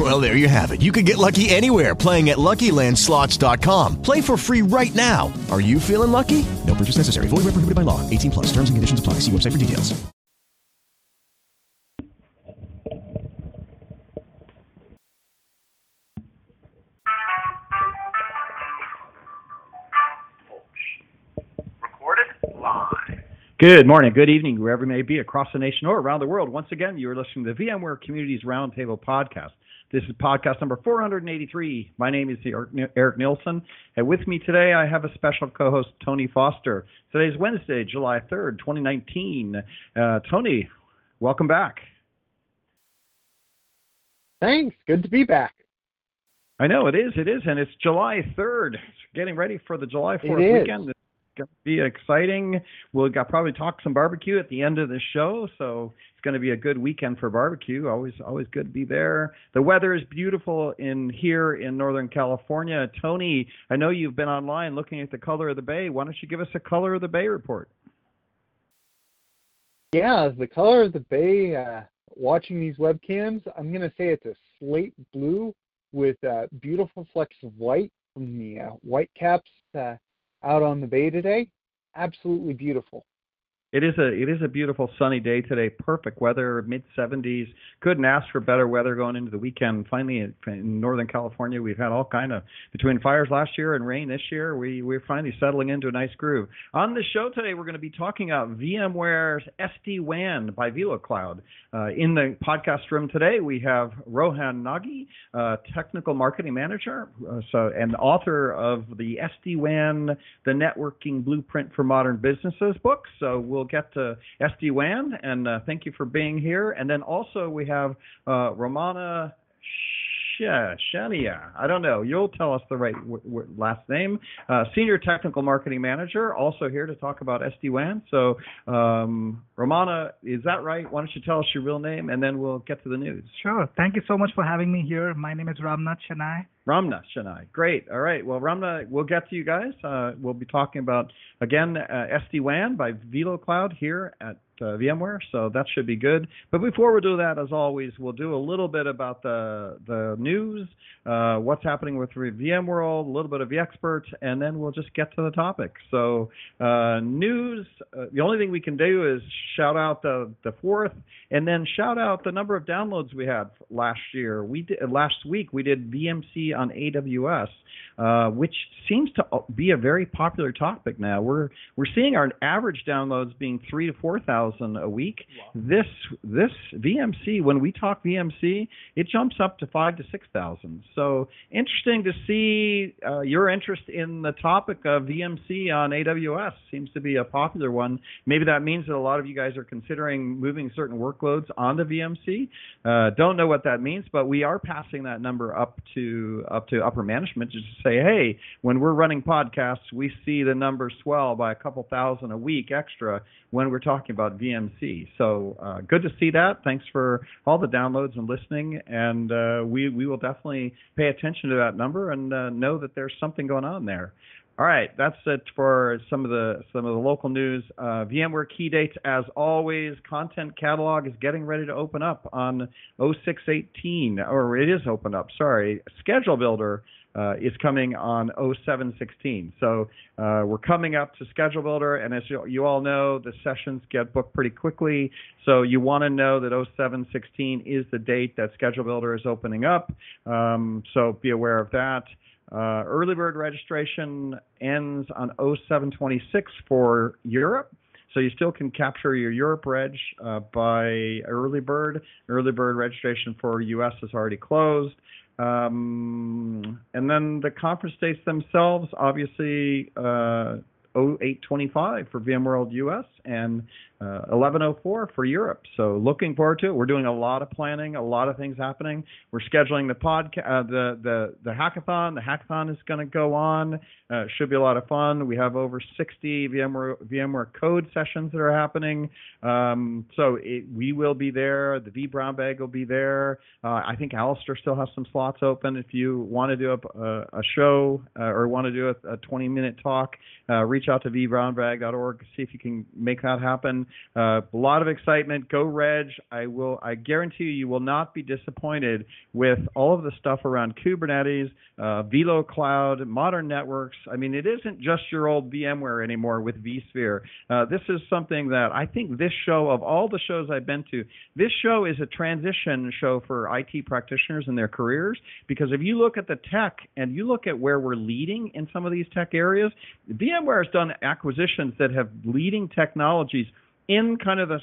Well, there you have it. You can get lucky anywhere playing at LuckyLandSlots.com. Play for free right now. Are you feeling lucky? No purchase necessary. Void where prohibited by law. 18 plus. Terms and conditions apply. See website for details. Recorded live. Good morning, good evening, wherever you may be across the nation or around the world. Once again, you are listening to the VMware Communities Roundtable podcast. This is podcast number 483. My name is Eric Nielsen, and with me today I have a special co-host, Tony Foster. Today is Wednesday, July 3rd, 2019. Uh, Tony, welcome back. Thanks. Good to be back. I know it is, it is, and it's July 3rd. Getting ready for the July 4th It is. weekend. It's going to be exciting. We'll got, probably talk some barbecue at the end of the show, so it's going to be a good weekend for barbecue. Always, always good to be there. The weather is beautiful in here in Northern California. Tony, I know you've been online looking at the color of the bay. Why don't you give us a color of the bay report? Yeah, the color of the bay, uh, watching these webcams, I'm going to say it's a slate blue with uh, beautiful flecks of white from the uh, white caps uh, out on the bay today. Absolutely beautiful. It is a it is a beautiful sunny day today. Perfect weather, mid 70s. Couldn't ask for better weather going into the weekend. Finally, in, Northern California, we've had all kind of between fires last year and rain this year. We we're finally settling into a nice groove. On the show today, we're going to be talking about VMware's SD WAN by VeloCloud. Uh, in the podcast room today, we have Rohan Naggi, uh, technical marketing manager, uh, so and author of the SD WAN, the networking blueprint for modern businesses book. So we'll we'll get to SD WAN, and uh, thank you for being here. And then also we have uh, Romana Shania. I don't know. You'll tell us the right w- w- last name. Uh, Senior Technical Marketing Manager, also here to talk about SD WAN. So, um, Romana, is that right? Why don't you tell us your real name, and then we'll get to the news. Sure. Thank you so much for having me here. My name is Ramnath Shenai. Ramna Shenai. Great. All right. Well, Ramna, we'll get to you guys. Uh, we'll be talking about, again, uh, SD WAN by VeloCloud here at uh, VMware, so that should be good. But before we do that, as always, we'll do a little bit about the the news, uh, what's happening with VMworld, a little bit of the experts, and then we'll just get to the topic. So, uh, news. Uh, the only thing we can do is shout out the the fourth, and then shout out the number of downloads we had last year. We did last week. We did VMC on AWS. Uh, which seems to be a very popular topic now. We're we're seeing our average downloads being three to four thousand a week. Wow. This this VMC, when we talk VMC, it jumps up to five to six thousand. So interesting to see uh, your interest in the topic of VMC on AWS. Seems to be a popular one. Maybe that means that a lot of you guys are considering moving certain workloads onto VMC. Uh, don't know what that means, but we are passing that number up to up to upper management just to say, hey, when we're running podcasts, we see the numbers swell by a couple thousand a week extra when we're talking about VMC. So uh, good to see that. Thanks for all the downloads and listening, and uh, we we will definitely pay attention to that number and uh, know that there's something going on there. All right, that's it for some of the some of the local news. Uh, VMware key dates, as always. Content catalog is getting ready to open up on 0618, or it is open up. Sorry, Schedule Builder uh, is coming on 0716. So uh, we're coming up to Schedule Builder, and as you, you, all know, the sessions get booked pretty quickly. So you want to know that 0716 is the date that Schedule Builder is opening up. Um, so be aware of that. Uh, early bird registration ends on 0726 for Europe. So you still can capture your Europe reg uh, by early bird. Early bird registration for US is already closed. Um, and then the conference dates themselves, obviously, uh, 0825 for VMworld US and uh, 1104 for Europe. So looking forward to it. We're doing a lot of planning, a lot of things happening. We're scheduling the podcast, uh, the the the hackathon. The hackathon is going to go on. Uh, should be a lot of fun. We have over 60 VMware VMware code sessions that are happening. Um, so it, we will be there. The vBrownBag will be there. Uh, I think Alistair still has some slots open. If you want to do a, a, show uh, or want to do a, a 20 minute talk, reach out to vbrownbag.org. See if you can make that happen. Uh, a lot of excitement. Go Reg. I will. I guarantee you, you will not be disappointed with all of the stuff around Kubernetes, uh, VeloCloud, modern networks. I mean, it isn't just your old VMware anymore with vSphere. Uh, this is something that I think this show, of all the shows I've been to, this show is a transition show for IT practitioners in their careers. Because if you look at the tech and you look at where we're leading in some of these tech areas, VMware has done acquisitions that have leading technologies in kind of the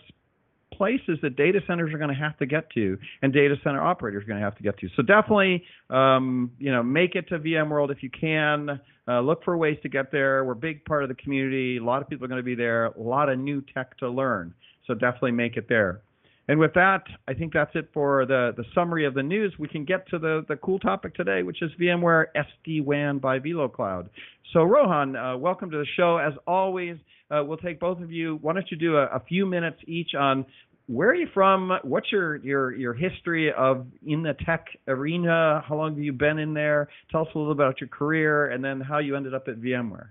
places that data centers are going to have to get to and data center operators are going to have to get to. So definitely, um, you know, make it to VMworld if you can. Uh, look for ways to get there. We're a big part of the community. A lot of people are going to be there. A lot of new tech to learn. So definitely make it there. And with that, I think that's it for the, the summary of the news. We can get to the, the cool topic today, which is VMware SD-WAN by VeloCloud. So Rohan, uh, welcome to the show. As always, uh, we'll take both of you. Why don't you do a, a, few minutes each on where are you from? What's your, your, your history of in the tech arena? How long have you been in there? Tell us a little about your career and then how you ended up at VMware.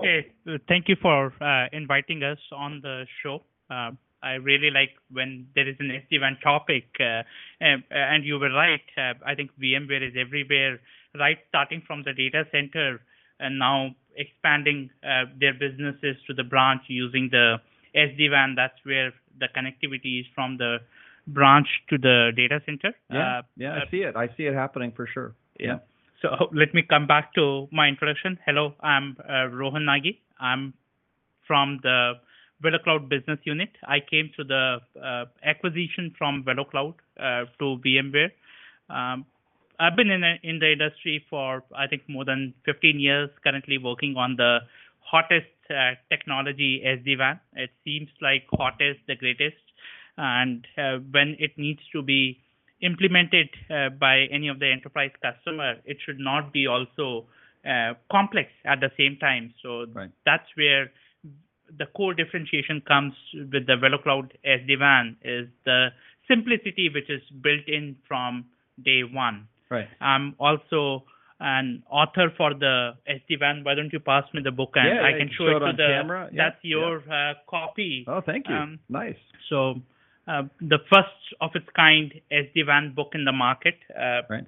Hey, thank you for uh, inviting us on the show. Uh, I really like when there is an SD-WAN topic, uh, and, and, you were right. Uh, I think VMware is everywhere, right, starting from the data center and now expanding uh, their businesses to the branch using the SD-WAN. That's where the connectivity is from the branch to the data center. Yeah, uh, yeah, I see it. I see it happening for sure. Yeah. yeah. So let me come back to my introduction. Hello, I'm uh, Rohan Naggi. I'm from the VeloCloud business unit. I came through the uh, acquisition from VeloCloud uh, to VMware. Um, I've been in, a, in the industry for I think more than 15 years. Currently working on the hottest uh, technology SD-WAN. It seems like hottest, the greatest, and uh, when it needs to be implemented uh, by any of the enterprise customer, it should not be also uh, complex at the same time. So right. that's where the core differentiation comes with the VeloCloud SD-WAN is the simplicity which is built in from day one. Right. I'm also an author for the SD-WAN. Why don't you pass me the book and yeah, I can show, show it, to the camera. Yeah, that's your yeah. uh, copy. Oh, thank you. Um, nice. So uh, the first of its kind SD-WAN book in the market. Uh, right.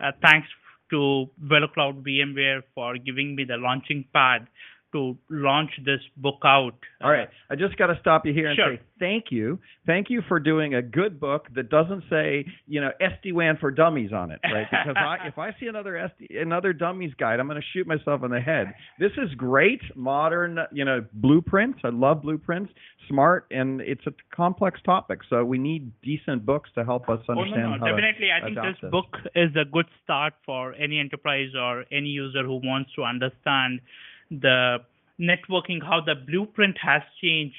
Uh, thanks to VeloCloud VMware for giving me the launching pad to launch this book out. All right. I just got to stop you here and sure. say thank you. Thank you for doing a good book that doesn't say, you know, SD-WAN for dummies on it, right? Because I, if I see another SD, another dummies guide, I'm going to shoot myself in the head. This is great, modern, you know, blueprints. I love blueprints, smart, and it's a complex topic. So we need decent books to help us understand. Oh, no, no. Definitely. I think this, this book is a good start for any enterprise or any user who wants to understand the networking, how the blueprint has changed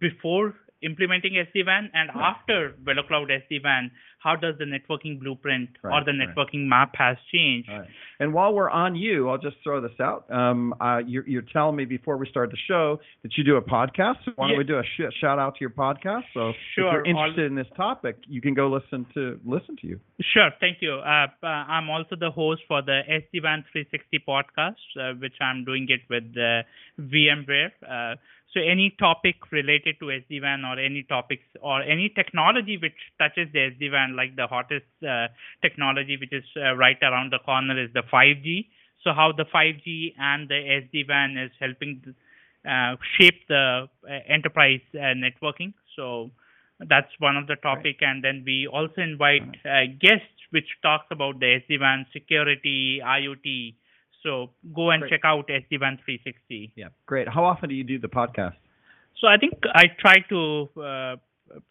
before implementing SD-WAN and right. after VeloCloud SD-WAN, how does the networking blueprint right, or the networking right. map has changed? And while we're on you, I'll just throw this out. Um, uh, you're, you're, telling me before we start the show that you do a podcast. So why don't yeah. we do a sh- shout out to your podcast? So sure. if you're interested in this topic, you can go listen to listen to you. Sure, thank you. Uh, uh I'm also the host for the SD-WAN 360 podcast, uh, which I'm doing it with VMware. So any topic related to SD-WAN or any topics or any technology which touches the SD-WAN, like the hottest uh, technology which is uh, right around the corner is the 5G. So how the 5G and the SD-WAN is helping uh, shape the uh, enterprise uh, networking. So that's one of the topic. Right. And then we also invite uh, guests which talks about the SD-WAN security, IoT, so go and Great. check out SD-WAN 360. Yeah, great. How often do you do the podcast? So I think I try to uh,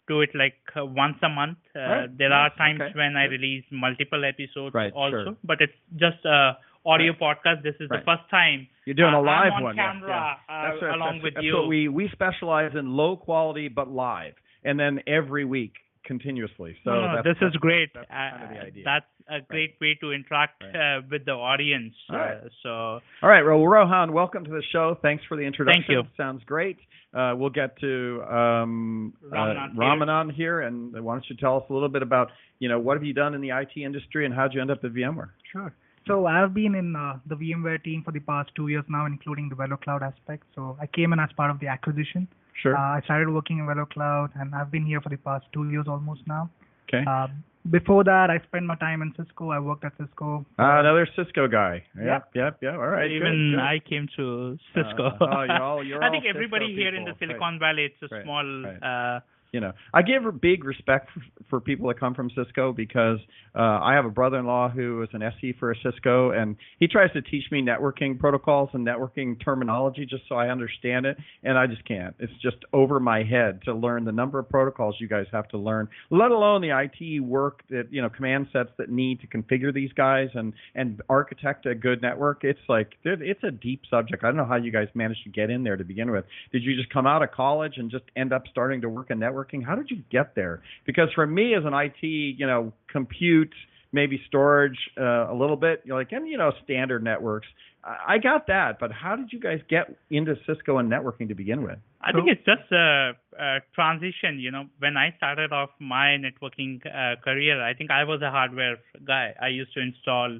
do it like uh, once a month. Uh, right. There nice. are times okay. when I release multiple episodes right. also, sure. but it's just a audio podcast. This is Right. the first time You're doing uh, a live I'm on one. camera yeah. uh, That's along that's- with that's you. we we specialize in low quality but live, and then every week continuously. So no, no, that's, this is great. That's kind of the Uh. That's a great way to interact Right. uh, with the audience. All right. Uh, so All right, well, Rohan, welcome to the show. Thanks for the introduction. Thank you. Sounds great. Uh, we'll get to um, uh, Ramanan here. Ramanan here, and why don't you tell us a little bit about, you know, what have you done in the IT industry, and how'd you end up at VMware? Sure. So I've been in uh, the VMware team for the past two years now, including the VeloCloud aspect. So I came in as part of the acquisition. Sure. Uh, I started working in VeloCloud, and I've been here for the past two years almost now. okay. Uh, before that, I spent my time in Cisco. I worked at Cisco. Uh, another Cisco guy. Yep, Yeah. yep, yep. All right. even good, good. I came to Cisco. Uh, oh, you're all- you're I think all everybody Cisco here in the people. Right. Silicon Valley, it's a Right, small. right. You know, I give big respect for, people that come from Cisco because uh, I have a brother-in-law who is an SE for a Cisco, and he tries to teach me networking protocols and networking terminology just so I understand it, and I just can't. It's just over my head to learn the number of protocols you guys have to learn, let alone the IT work that you know command sets that need to configure these guys and and architect a good network. It's like it's a deep subject. I don't know how you guys managed to get in there to begin with. Did you just come out of college and just end up starting to work in networking? How did you get there? Because for me as an IT, you know, compute, maybe storage uh, a little bit, you're like, and you know, standard networks. I I got that, but how did you guys get into Cisco and networking to begin with? I think it's just a, a transition. You know, when I started off my networking uh, career, I think I was a hardware guy. I used to install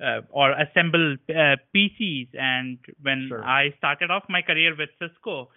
uh, or assemble uh, PCs, and when Sure. I started off my career with Cisco,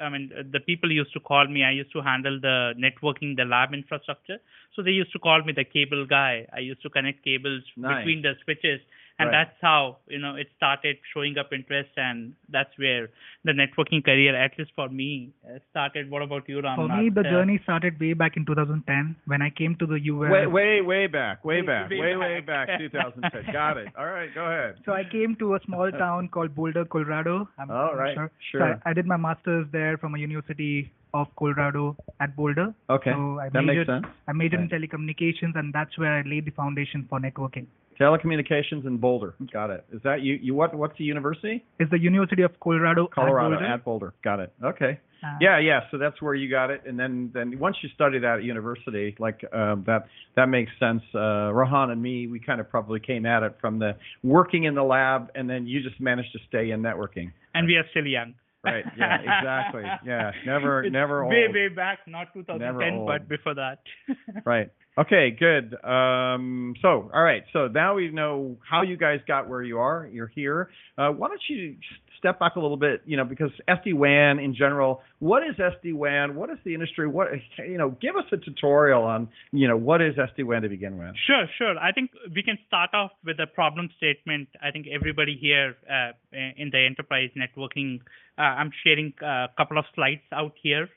I mean, uh, the people used to call me. I used to handle the networking, the lab infrastructure. So they used to call me the cable guy. I used to connect cables Nice. between the switches, and Right. that's how you know it started showing up interest, and that's where the networking career, at least for me, uh, started. What about you, For me, the Uh, journey started way back in 2010 when I came to the US. Way, way, way back, way Way- back, way way, way back. back, 2010. Got it. All right, go ahead. So I came to a small town called Boulder, Colorado. I'm, Oh, sure. Sure. So I, I did my master's there from a university of Colorado at Boulder. Okay, So I that makes majored, sense. I majored Right. in telecommunications, and that's where I laid the foundation for networking. Telecommunications in Boulder. Got it. Is that you? You what? What's the university? It's the University of Colorado, at Colorado Boulder. at Boulder. Got it. Okay. Uh, Yeah, yeah. So that's where you got it, and then then once you study that at university, like um, that that makes sense. Uh, Rohan and me, we kind of probably came at it from the working in the lab, and then you just managed to stay in networking. and we are still young. Right. Yeah. Exactly. Yeah. Never It's never way, old. way back, not 2010, but before that. Right. Okay, good. Um, so, all right. So now we know how you guys got where you are. You're here. Uh, why don't you step back a little bit? You know, because SD WAN in general. What is SD WAN? What is the industry? What you know? Give us a tutorial on you know what is SD WAN to begin with. Sure, sure. I think we can start off with a problem statement. I think everybody here uh, in the enterprise networking, uh, I'm sharing a couple of slides out here.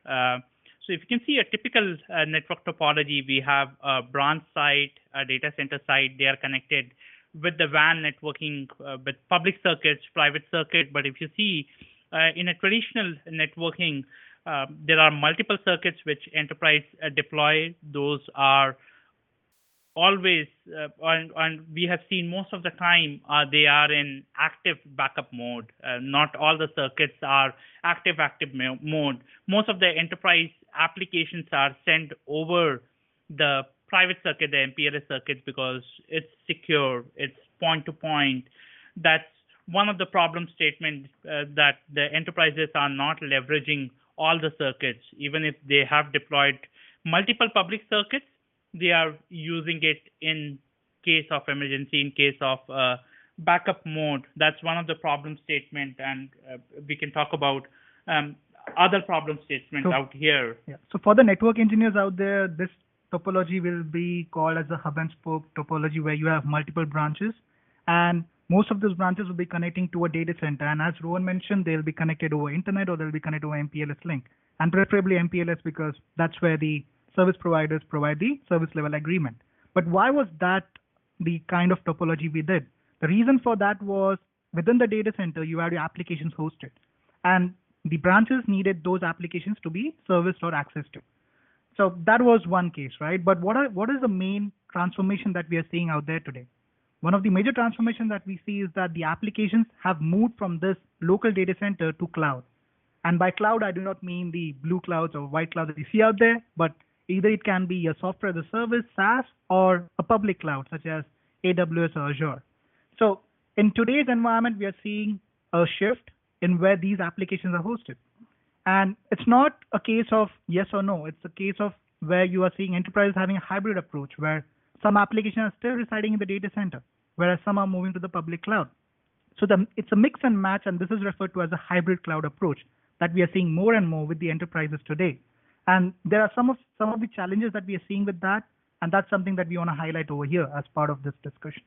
So if you can see a typical uh, network topology, we have a branch site, a data center site, They are connected with the WAN networking uh, with public circuits, private circuit. But if you see uh, in a traditional networking, uh, there are multiple circuits which enterprise uh, deploy. Those are always uh, and, and we have seen most of the time uh, they are in active backup mode not all the circuits are active active mo- mode most of the enterprise applications are sent over the private circuit the mpls circuit because it's secure it's point to point that's one of the problem statements uh, that the enterprises are not leveraging all the circuits even if they have deployed multiple public circuits they are using it in case of emergency, in case of uh, backup mode. That's one of the problem statement, and uh, we can talk about um, other problem statements So- out here. Yeah. So for the network engineers out there, this topology will be called as a hub and spoke topology where you have multiple branches and most of those branches will be connecting to a data center. And as Rohan mentioned, they'll be connected over internet or they'll be connected over MPLS link and preferably MPLS because that's where the service providers provide the service level agreement. But why was that the kind of topology we did? The reason for that was within the data center, you had your applications hosted and the branches needed those applications to be serviced or accessed to. So that was one case, right? But what are what is the main transformation that we are seeing out there today? one of the major transformations that we see is that the applications have moved from this local data center to cloud. And by cloud, I do not mean the blue clouds or white clouds that you see out there, but either it can be a software as a service, SaaS, or a public cloud such as AWS or Azure. So in today's environment, we are seeing a shift in where these applications are hosted. And it's not a case of yes or no. It's a case of where you are seeing enterprises having a hybrid approach where some applications are still residing in the data center, whereas some are moving to the public cloud. So the, it's a mix and match, and this is referred to as a hybrid cloud approach that we are seeing more and more with the enterprises today. And there are some of some of the challenges that we are seeing with that, and that's something that we want to highlight over here as part of this discussion.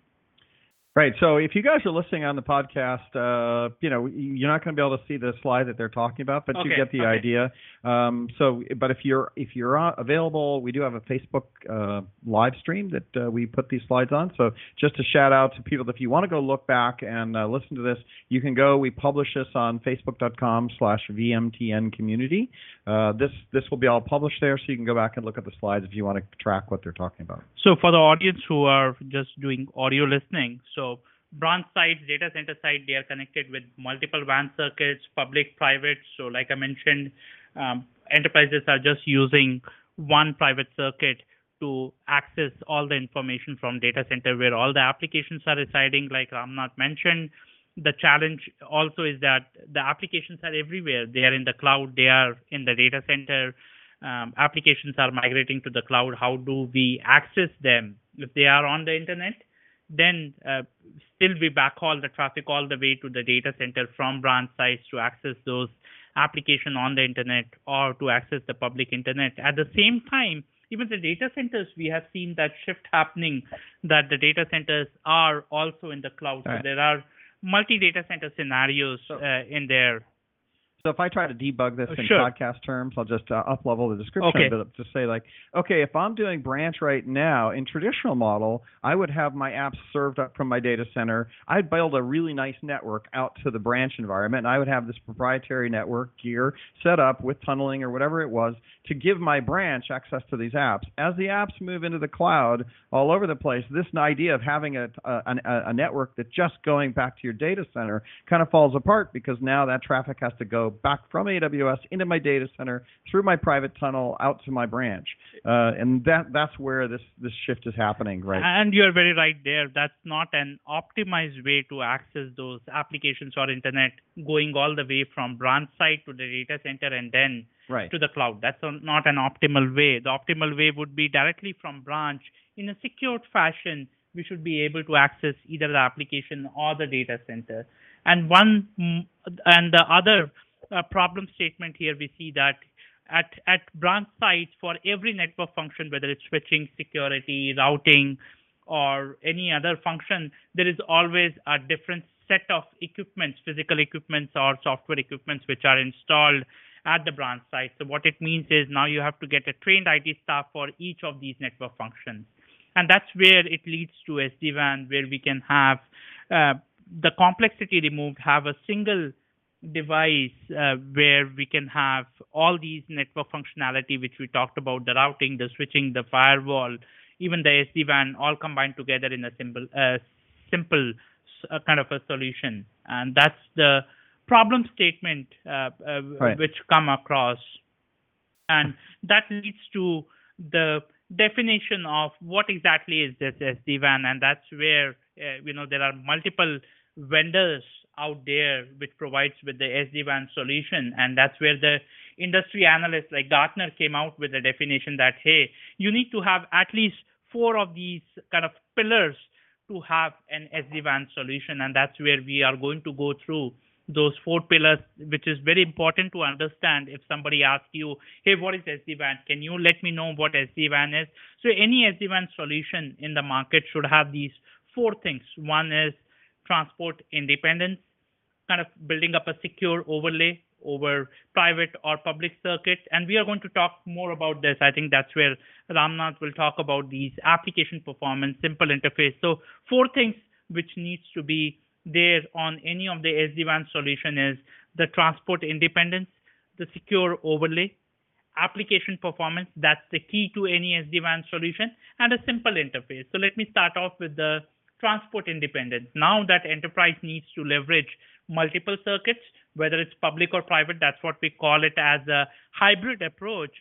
Right. So if you guys are listening on the podcast, uh, you know you're not going to be able to see the slide that they're talking about, but Okay, you get the okay. idea. Um, so, but if you're if you're uh, available, we do have a Facebook uh, live stream that uh, we put these slides on. So just a shout out to people if you want to go look back and uh, listen to this, you can go. We publish this on Facebook.com/slash VMTN Community. Uh, this this will be all published there, so you can go back and look at the slides if you want to track what they're talking about. So for the audience who are just doing audio listening, so branch sites, data center site, they are connected with multiple WAN circuits, public, private. So like I mentioned, um, enterprises are just using one private circuit to access all the information from data center where all the applications are residing, like Ramnath mentioned. The challenge also is that the applications are everywhere. They are in the cloud, they are in the data center. Um, applications are migrating to the cloud. How do we access them? If they are on the internet, then uh, still we backhaul the traffic all the way to the data center from branch sites to access those application on the internet or to access the public internet. At the same time, even the data centers, we have seen that shift happening that the data centers are also in the cloud. So there are multi data center scenarios uh, in there. So if I try to debug this Oh, in sure. podcast terms, I'll just uh, up level the description Okay. a bit to say like, okay, if I'm doing branch right now in traditional model, I would have my apps served up from my data center. I'd build a really nice network out to the branch environment, and I would have this proprietary network gear set up with tunneling or whatever it was to give my branch access to these apps. As the apps move into the cloud all over the place, this idea of having a a, a, a network that just going back to your data center kind of falls apart because now that traffic has to go back from AWS into my data center through my private tunnel out to my branch, uh, and that that's where this this shift is happening, right? And you're very right there. That's not an optimized way to access those applications or internet going all the way from branch site to the data center and then Right. to the cloud. That's not an optimal way. The optimal way would be directly from branch in a secured fashion. We should be able to access either the application or the data center. And one mm, and the other uh, problem statement here, we see that at at branch sites for every network function, whether it's switching, security, routing, or any other function, there is always a different set of equipments, physical equipments or software equipments which are installed at the branch site. So what it means is now you have to get a trained IT staff for each of these network functions. And that's where it leads to SD-WAN, where we can have uh, the complexity removed, have a single device uh, where we can have all these network functionality, which we talked about, the routing, the switching, the firewall, even the SD-WAN, all combined together in a simple, uh, simple uh, kind of a solution. And that's the problem statement uh, uh, Right. which come across. And that leads to the definition of what exactly is this SD-WAN, and that's where uh, you know there are multiple vendors out there which provides with the SD-WAN solution, and that's where the industry analysts like Gartner came out with a definition that hey, you need to have at least four of these kind of pillars to have an SD-WAN solution, and that's where we are going to go through those four pillars, which is very important to understand. If somebody asks you, "Hey, what is SD-WAN? Can you let me know what SD-WAN is?" So any SD-WAN solution in the market should have these four things. One is transport independence, kind of building up a secure overlay over private or public circuit. And we are going to talk more about this. I think that's where Ramnath will talk about these application performance, simple interface. So four things which needs to be there on any of the SD-WAN solution is the transport independence, the secure overlay, application performance. That's the key to any SD-WAN solution, and a simple interface. So let me start off with the transport independence. Now that enterprise needs to leverage multiple circuits, whether it's public or private, that's what we call it as a hybrid approach.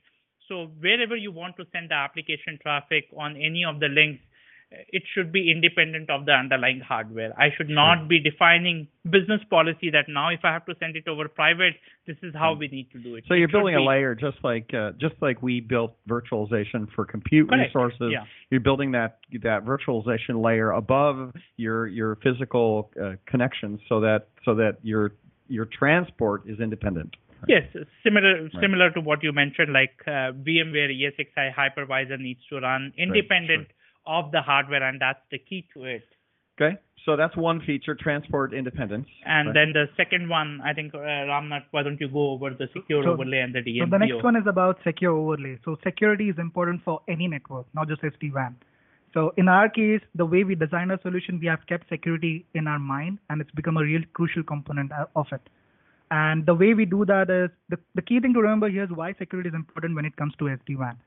So wherever you want to send the application traffic on any of the links, it should be independent of the underlying hardware. I should not be defining business policy that now if I have to send it over private, this is how we need to do it. So you're should building a be- layer just like uh, just like we built virtualization for compute Correct. resources. Yeah. You're building that that virtualization layer above your your physical uh, connections so that so that your your transport is independent. Yes, similar similar to what you mentioned, like uh, VMware ESXi hypervisor needs to run independent of the hardware, and that's the key to it. Okay, so that's one feature, transport independence. And Right. then the second one, I think, uh, Ramnath, why don't you go over the secure So- overlay and the So the next one is about secure overlay. So security is important for any network, not just SD-WAN. So in our case, the way we design our solution, we have kept security in our mind, and it's become a real crucial component uh, of it. And the way we do that is the, the key thing to remember here is why security is important when it comes to SD-WAN.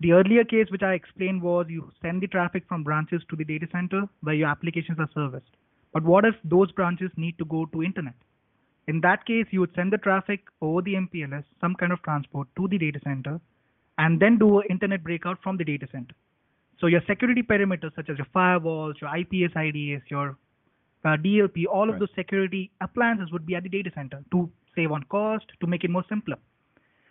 The earlier case which I explained was you send the traffic from branches to the data center where your applications are serviced. But what if those branches need to go to internet? In that case, you would send the traffic over the MPLS, some kind of transport to the data center, and then do an internet breakout from the data center. So your security perimeters, such as your firewalls, your IPS IDS, your uh, DLP, all of those security appliances would be at the data center to save on cost, to make it more simpler.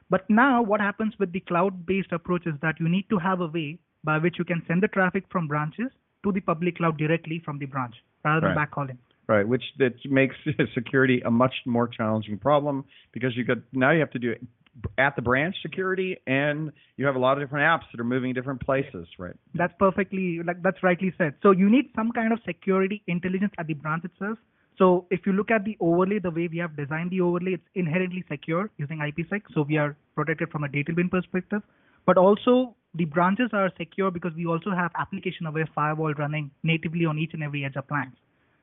But now what happens with the cloud-based approach is that you need to have a way by which you can send the traffic from branches to the public cloud directly from the branch rather than Right. backhauling. Right, which that makes security a much more challenging problem because you got now you have to do it at the branch security and you have a lot of different apps that are moving different places, right? That's perfectly like that's rightly said. So you need some kind of security intelligence at the branch itself. So if you look at the overlay, the way we have designed the overlay, it's inherently secure using IPsec. So we are protected from a data bin perspective. But also the branches are secure because we also have application aware firewall running natively on each and every edge appliance.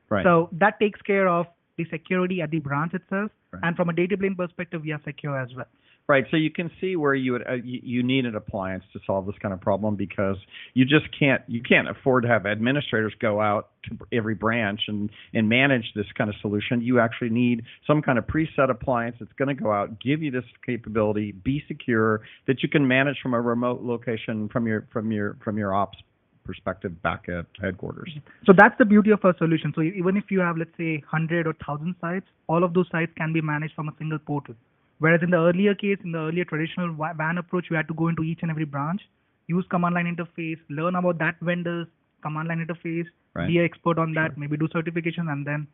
Right. So that takes care of the security at the branch itself. Right. And from a data plane perspective, we are secure as well. Right. So you can see where you would uh, you, you need an appliance to solve this kind of problem because you just can't you can't afford to have administrators go out to every branch and and manage this kind of solution. You actually need some kind of preset appliance that's going to go out, give you this capability, be secure, that you can manage from a remote location from your from your from your ops perspective back at headquarters. So that's the beauty of our solution. So even if you have, let's say, 100 or 1,000 sites, all of those sites can be managed from a single portal. Whereas in the earlier case, in the earlier traditional WAN approach, you had to go into each and every branch, use command line interface, learn about that vendor's command line interface, Right. be an expert on that, maybe do certification, and then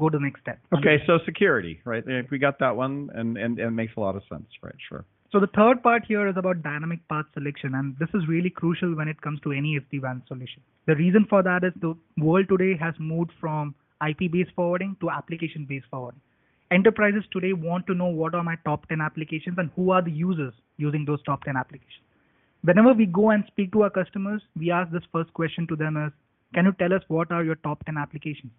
go to the next step. Okay, so security, right? If we got that one, and, and, and it makes a lot of sense, right? Sure. So the third part here is about dynamic path selection, and this is really crucial when it comes to any SD-WAN solution. The reason for that is the world today has moved from IP-based forwarding to application-based forwarding. Enterprises today want to know what are my top 10 applications and who are the users using those top 10 applications. Whenever we go and speak to our customers, we ask this first question to them is, can you tell us what are your top 10 applications?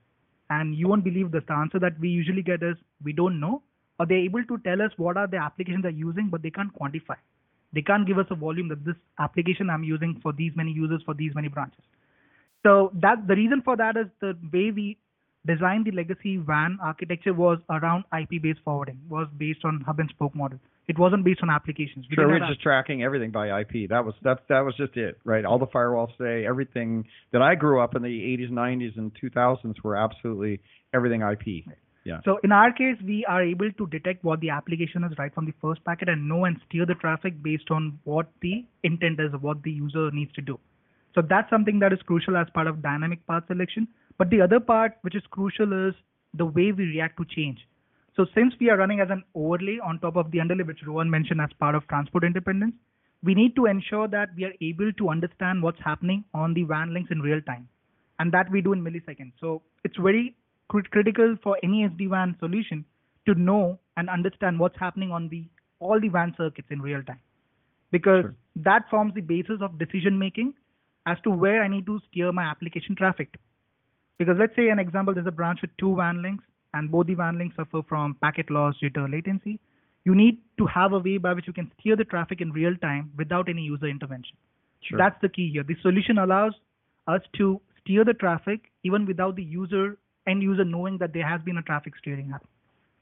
And you won't believe this. The answer that we usually get is, we don't know, or they're able to tell us what are the applications they're using, but they can't quantify. They can't give us a volume that this application I'm using for these many users for these many branches. So that the reason for that is the way we designed the legacy WAN architecture was around IP-based forwarding, was based on hub and spoke model. It wasn't based on applications. We Sure, we're just tracking everything by IP. That was that that was just it, right? All the firewalls today, everything that I grew up in the 80s, 90s, and 2000s were absolutely everything IP. Yeah. So in our case, we are able to detect what the application is right from the first packet and know and steer the traffic based on what the intent is, what the user needs to do. So that's something that is crucial as part of dynamic path selection. But the other part which is crucial is the way we react to change. So since we are running as an overlay on top of the underlay, which Rohan mentioned as part of transport independence, we need to ensure that we are able to understand what's happening on the WAN links in real time. And that we do in milliseconds. So it's very crit- critical for any SD-WAN solution to know and understand what's happening on the all the WAN circuits in real time. Because Sure. that forms the basis of decision making as to where I need to steer my application traffic. Because let's say an example, there's a branch with two WAN links and both the WAN links suffer from packet loss, jitter, latency. You need to have a way by which you can steer the traffic in real time without any user intervention. Sure. That's the key here. The solution allows us to steer the traffic even without the user end user knowing that there has been a traffic steering happen.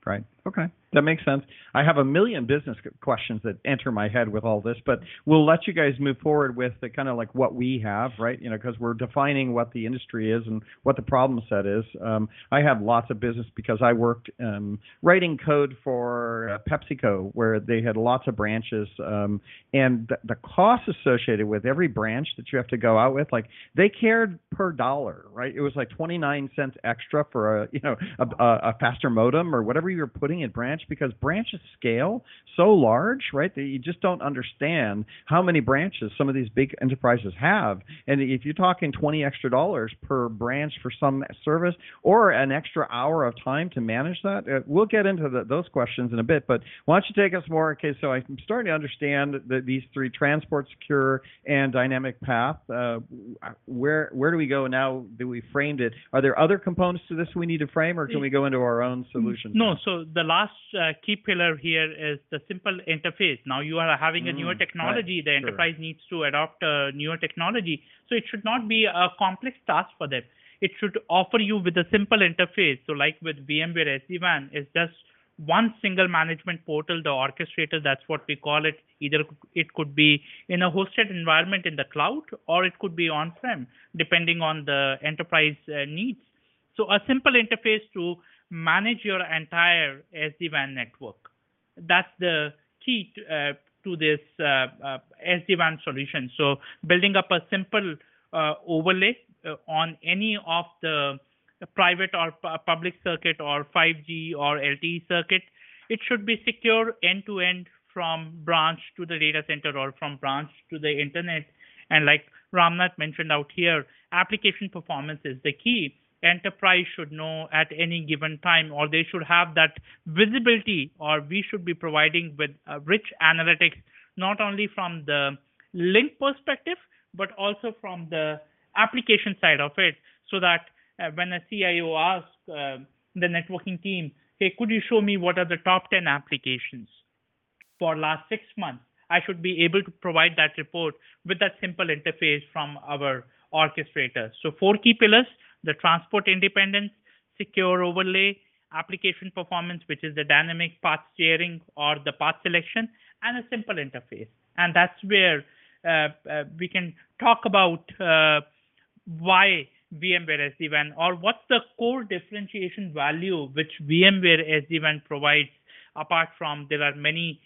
Right. Okay. That makes sense. I have a million business questions that enter my head with all this, but we'll let you guys move forward with the kind of like what we have, right? You know, because we're defining what the industry is and what the problem set is. Um, I have lots of business because I worked um, writing code for uh, PepsiCo, where they had lots of branches, um, and the, the cost associated with every branch that you have to go out with, like they cared per dollar, right? It was like 29 cents extra for a, you know, a, a faster modem or whatever you're putting in branch because branches scale so large, right, that you just don't understand how many branches some of these big enterprises have. And if you're talking 20 extra dollars per branch for some service or an extra hour of time to manage that, uh, we'll get into the, those questions in a bit. But why don't you take us more? Okay, so I'm starting to understand that these three transport, secure, and dynamic path. Uh, where where do we go now that we framed it? Are there other components to this we need to frame, or can we go into our own solutions? No. So the last uh, key pillar here is the simple interface. Now you are having a newer Mm, technology. right, The sure. enterprise needs to adopt a newer technology. So it should not be a complex task for them. It should offer you with a simple interface. So like with VMware SD-WAN, it's just one single management portal, the orchestrator, that's what we call it. Either it could be in a hosted environment in the cloud or it could be on-prem, depending on the enterprise uh, needs. So a simple interface to manage your entire SD-WAN network. That's the key to, uh, to this uh, uh, SD-WAN solution. So building up a simple uh, overlay uh, on any of the private or pu- public circuit or 5G or LTE circuit, it should be secure end to end from branch to the data center or from branch to the internet. And like Ramnath mentioned out here, application performance is the key. Enterprise should know at any given time, or they should have that visibility, or we should be providing with uh, rich analytics, not only from the link perspective, but also from the application side of it, so that uh, when a CIO asks uh, the networking team, hey, could you show me what are the top 10 applications for last six months? I should be able to provide that report with that simple interface from our orchestrator. So four key pillars, the transport independence, secure overlay, application performance, which is the dynamic path steering or the path selection, and a simple interface. And that's where uh, uh, we can talk about uh, why VMware SD-WAN or what's the core differentiation value which VMware SD-WAN provides apart from there are many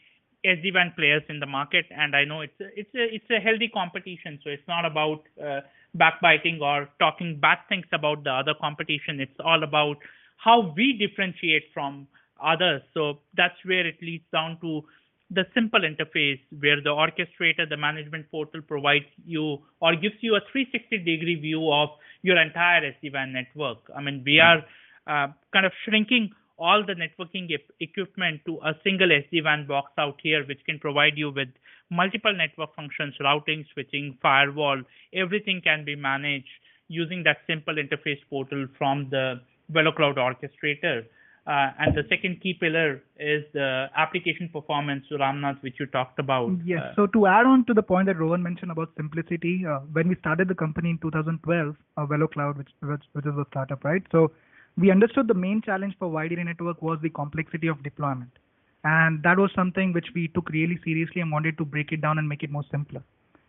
SD-WAN players in the market and I know it's a, it's a, it's a healthy competition so it's not about uh, backbiting or talking bad things about the other competition it's all about how we differentiate from others so that's where it leads down to the simple interface where the orchestrator, the management portal provides you or gives you a 360 degree view of your entire SD-WAN network. I mean, we are uh, kind of shrinking all the networking equipment to a single SD-WAN box out here, which can provide you with multiple network functions, routing, switching, firewall. Everything can be managed using that simple interface portal from the VeloCloud orchestrator. Uh, and the second key pillar is the application performance, Ramnath, which you talked about. Yes. Uh, So to add on to the point that Rohan mentioned about simplicity, uh, when we started the company in 2012, uh, VeloCloud, which, which which is a startup, right? So we understood the main challenge for wide area network was the complexity of deployment, and that was something which we took really seriously and wanted to break it down and make it more simpler.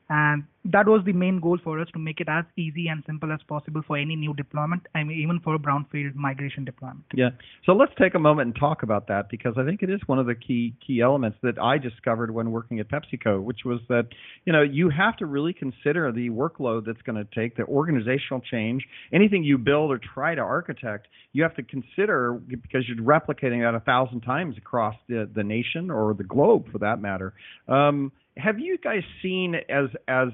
And that was the main goal for us to make it as easy and simple as possible for any new deployment, I mean, even for a brownfield migration deployment. Yeah. So let's take a moment and talk about that because I think it is one of the key key elements that I discovered when working at PepsiCo, which was that you know you have to really consider the workload that's going to take, the organizational change, anything you build or try to architect, you have to consider because you're replicating that a thousand times across the the nation or the globe for that matter. Um, have you guys seen as as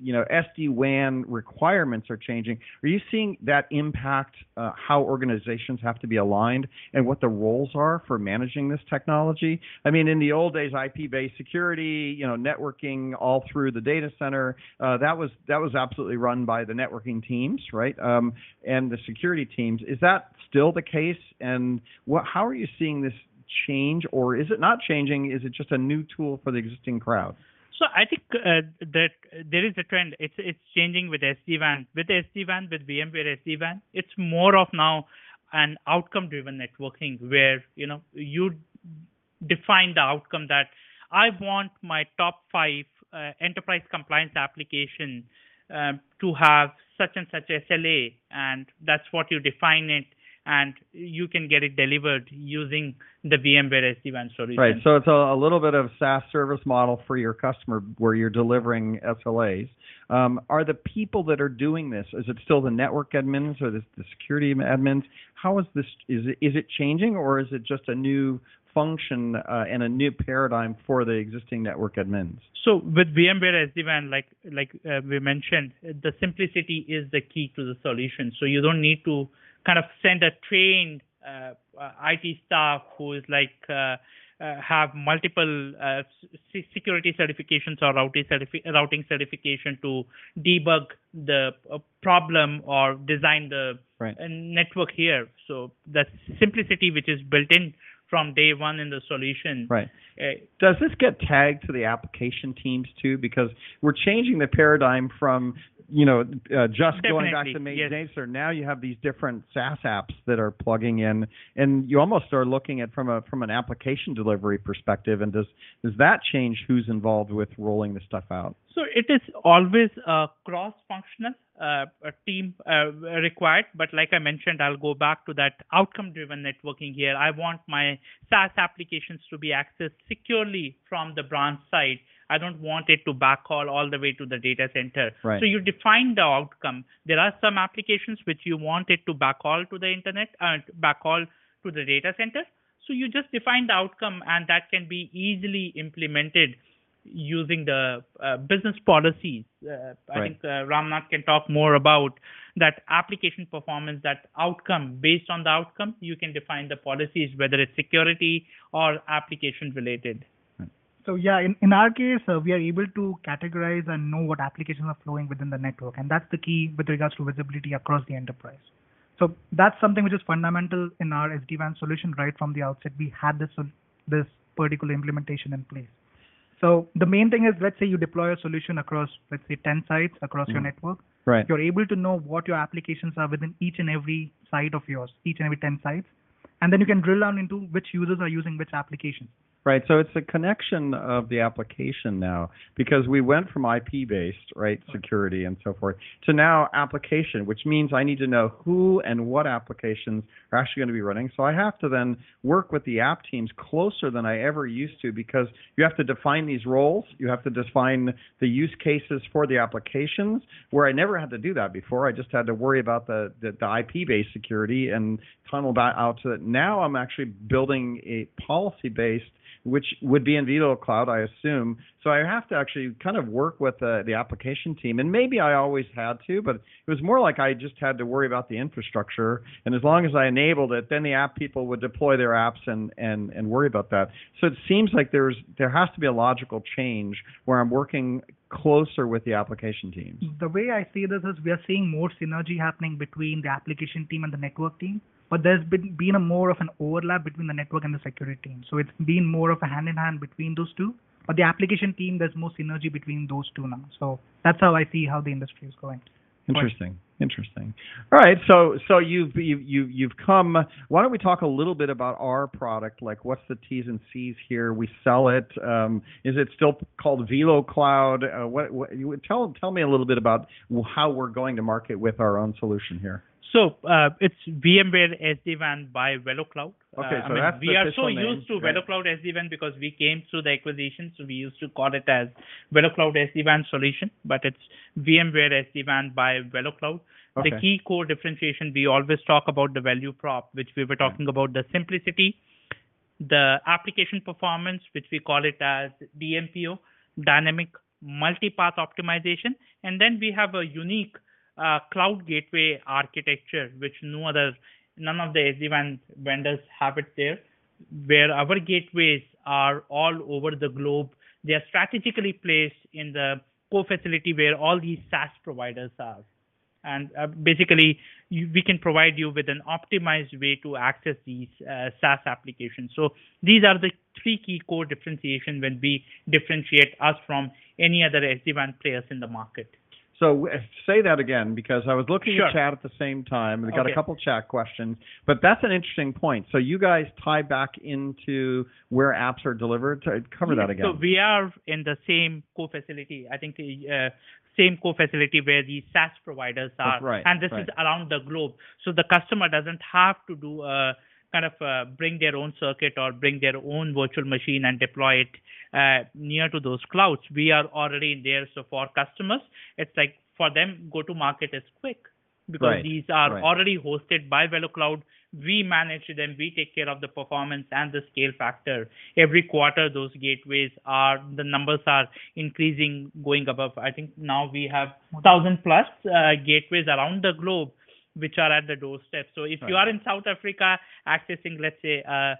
you know SD WAN requirements are changing? Are you seeing that impact uh, how organizations have to be aligned and what the roles are for managing this technology? I mean, in the old days, IP-based security, you know, networking all through the data center, uh, that was that was absolutely run by the networking teams, right? Um, and the security teams. Is that still the case? And what, how are you seeing this change, or is it not changing? Is it just a new tool for the existing crowd? So I think uh, that there is a trend. It's it's changing with SD-WAN. With SD-WAN, with VMware SD-WAN, it's more of now an outcome-driven networking where you know you define the outcome that I want my top five uh, enterprise compliance application uh, to have such and such SLA, and that's what you define it and you can get it delivered using the VMware SD-WAN solution. Right. So it's a, a, little bit of SaaS service model for your customer where you're delivering SLAs. Um, are the people that are doing this? Is it still the network admins or the, the security admins? How is this? Is it, is it changing or is it just a new function uh, and a new paradigm for the existing network admins? So with VMware SD-WAN, like like uh, we mentioned, the simplicity is the key to the solution. So you don't need to kind of send a trained uh, uh IT staff who is like uh, uh, have multiple security certifications or routing, certifi- routing certification to debug the problem or design the right. network here. So the simplicity which is built in from day one in the solution. Right. Does this get tagged to the application teams too? Because we're changing the paradigm from you know, uh, just Definitely. going back to yes. or now you have these different SaaS apps that are plugging in, and you almost are looking at from a from an application delivery perspective. And does does that change who's involved with rolling the stuff out? So it is always a cross-functional uh, team uh, required, but like I mentioned, I'll go back to that outcome-driven networking here. I want my SaaS applications to be accessed securely from the branch side I don't want it to backhaul all the way to the data center. Right. So you define the outcome. There are some applications which you want it to backhaul to the internet, uh, backhaul to the data center. So you just define the outcome, and that can be easily implemented using the uh, business policies. Uh, I right. think uh, Ramnath can talk more about that application performance, that outcome. Based on the outcome, you can define the policies, whether it's security or application related. So yeah, in, in our case, uh, we are able to categorize and know what applications are flowing within the network, and that's the key with regards to visibility across the enterprise. So that's something which is fundamental in our SD-WAN solution right from the outset. We had this this particular implementation in place. So the main thing is, let's say you deploy a solution across, let's say, 10 sites across mm. your network. Right. You're able to know what your applications are within each and every site of yours, each and every 10 sites, and then you can drill down into which users are using which applications. Right. So it's a connection of the application now because we went from IP based, right, security and so forth, to now application, which means I need to know who and what applications are actually going to be running. So I have to then work with the app teams closer than I ever used to because you have to define these roles. You have to define the use cases for the applications where I never had to do that before. I just had to worry about the, the, the IP based security and tunnel that out to it. Now I'm actually building a policy based which would be in VeloCloud, I assume. So I have to actually kind of work with the, the application team, and maybe I always had to, but it was more like I just had to worry about the infrastructure. And as long as I enabled it, then the app people would deploy their apps and and and worry about that. So it seems like there's there has to be a logical change where I'm working closer with the application teams. The way I see this is we are seeing more synergy happening between the application team and the network team but there's been been a more of an overlap between the network and the security team. So it's been more of a hand in hand between those two. But the application team, there's more synergy between those two now. So that's how I see how the industry is going. Interesting. Interesting. All right. So so you've you, you you've come. Why don't we talk a little bit about our product? Like, what's the T's and C's here? We sell it. Um, is it still called VeloCloud? Uh, what, what tell tell me a little bit about how we're going to market with our own solution here. So uh, it's VMware SD-WAN by VeloCloud. Okay, uh, so I mean, that's we are so name, used to right? VeloCloud SD-WAN because we came through the acquisition, so we used to call it as VeloCloud SD-WAN solution, but it's VMware SD-WAN by VeloCloud. Okay. The key core differentiation we always talk about the value prop, which we were talking about the simplicity, the application performance, which we call it as DMPO, dynamic multipath optimization, and then we have a unique uh, cloud gateway architecture, which no other, none of the SD-WAN vendors have it there, where our gateways are all over the globe. They are strategically placed in the co-facility where all these SaaS providers are. And uh, basically, you, we can provide you with an optimized way to access these uh, SaaS applications. So these are the three key core differentiation when we differentiate us from any other SD-WAN players in the market. So say that again because I was looking sure. at chat at the same time. And we got Okay. a couple chat questions, but that's an interesting point. So you guys tie back into where apps are delivered. To cover that again. So we are in the same co-facility. I think the uh, same co-facility where the SaaS providers are, right, and this right. is around the globe. So the customer doesn't have to do a kind of uh, bring their own circuit or bring their own virtual machine and deploy it uh, near to those clouds. We are already there. So for customers, it's like for them, go to market is quick because Right, these are right. already hosted by VeloCloud. We manage them. We take care of the performance and the scale factor. Every quarter, those gateways are the numbers are increasing, going above. I think now we have thousand plus uh, gateways around the globe, which are at the doorstep. So if you are in South Africa accessing, let's say, uh,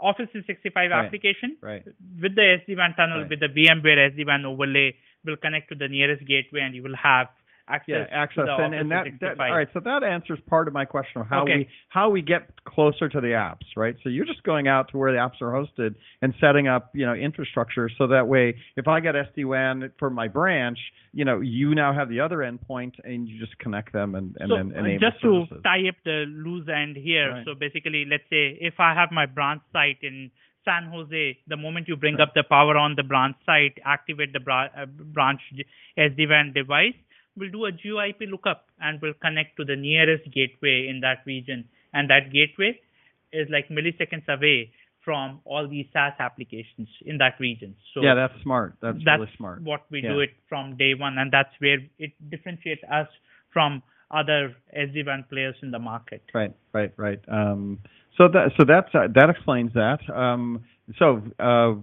Office 365 Right, application right. with the SD-WAN tunnel, Right. with the VMware SD-WAN overlay, will connect to the nearest gateway, and you will have access, yeah, access, and, and that, that all right. So that answers part of my question of how Okay. we how we get closer to the apps, right? So you're just going out to where the apps are hosted and setting up, you know, infrastructure so that way, if I get SD WAN for my branch, you know, you now have the other endpoint and you just connect them and and so then uh, enable just to tie up the loose end here, Right. so basically, let's say if I have my branch site in San Jose, the moment you bring Right. up the power on the branch site, activate the bra- uh, branch SD-WAN device, we'll do a GeoIP lookup and we'll connect to the nearest gateway in that region. And that gateway is like milliseconds away from all these SaaS applications in that region. So yeah, that's smart. That's, that's really smart. what we Yeah. do it from day one, and that's where it differentiates us from other SD-WAN players in the market. Right, right, right. Um, so that so that's uh, that explains that. Um, so uh,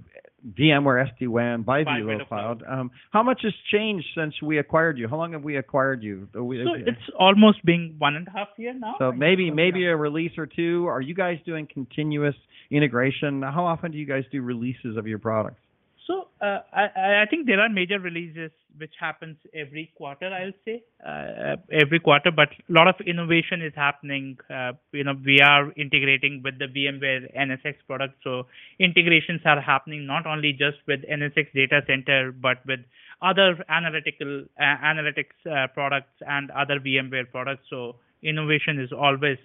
VMware SD WAN by, VeloCloud. Um, how much has changed since we acquired you? How long have we acquired you? Uh, we- So it's almost being one and a half year now. so maybe maybe a release or two. Are you guys doing continuous integration? How often do you guys do releases of your products? So uh, I, I think there are major releases which happens every quarter. I'll say uh, every quarter, but a lot of innovation is happening. Uh, you know, we are integrating with the VMware NSX product, so integrations are happening not only just with NSX data center, but with other analytical uh, analytics uh, products and other VMware products. So innovation is always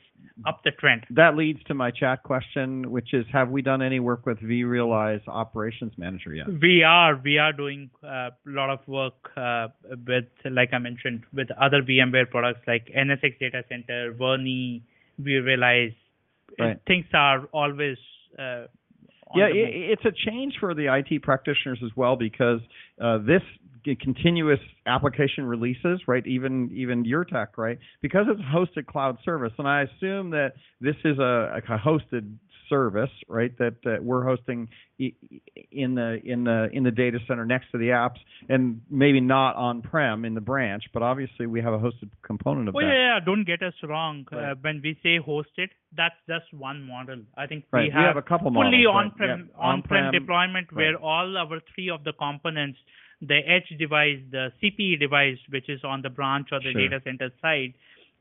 up the trend. That leads to my chat question, which is: Have we done any work with vRealize Operations Manager yet? We are we are doing a lot of work uh, with, like I mentioned, with other VMware products like NSX Data Center, vRNI. We realize Right. things are always uh, yeah, it's a change for the IT practitioners as well because uh, this continuous application releases, right? Even even your tech, right? Because it's a hosted cloud service, and I assume that this is a, a hosted service, right? That, that we're hosting in the in the in the data center next to the apps, and maybe not on prem in the branch, but obviously we have a hosted component of Oh that. yeah, yeah, don't get us wrong. Right. Uh, when we say hosted, that's just one model. I think Right, we we have, have a couple fully models, right. on-prem Yeah, on-prem, on-prem, deployment right. where all our three of the components, the edge device, the CPE device, which is on the branch or the Sure. data center side.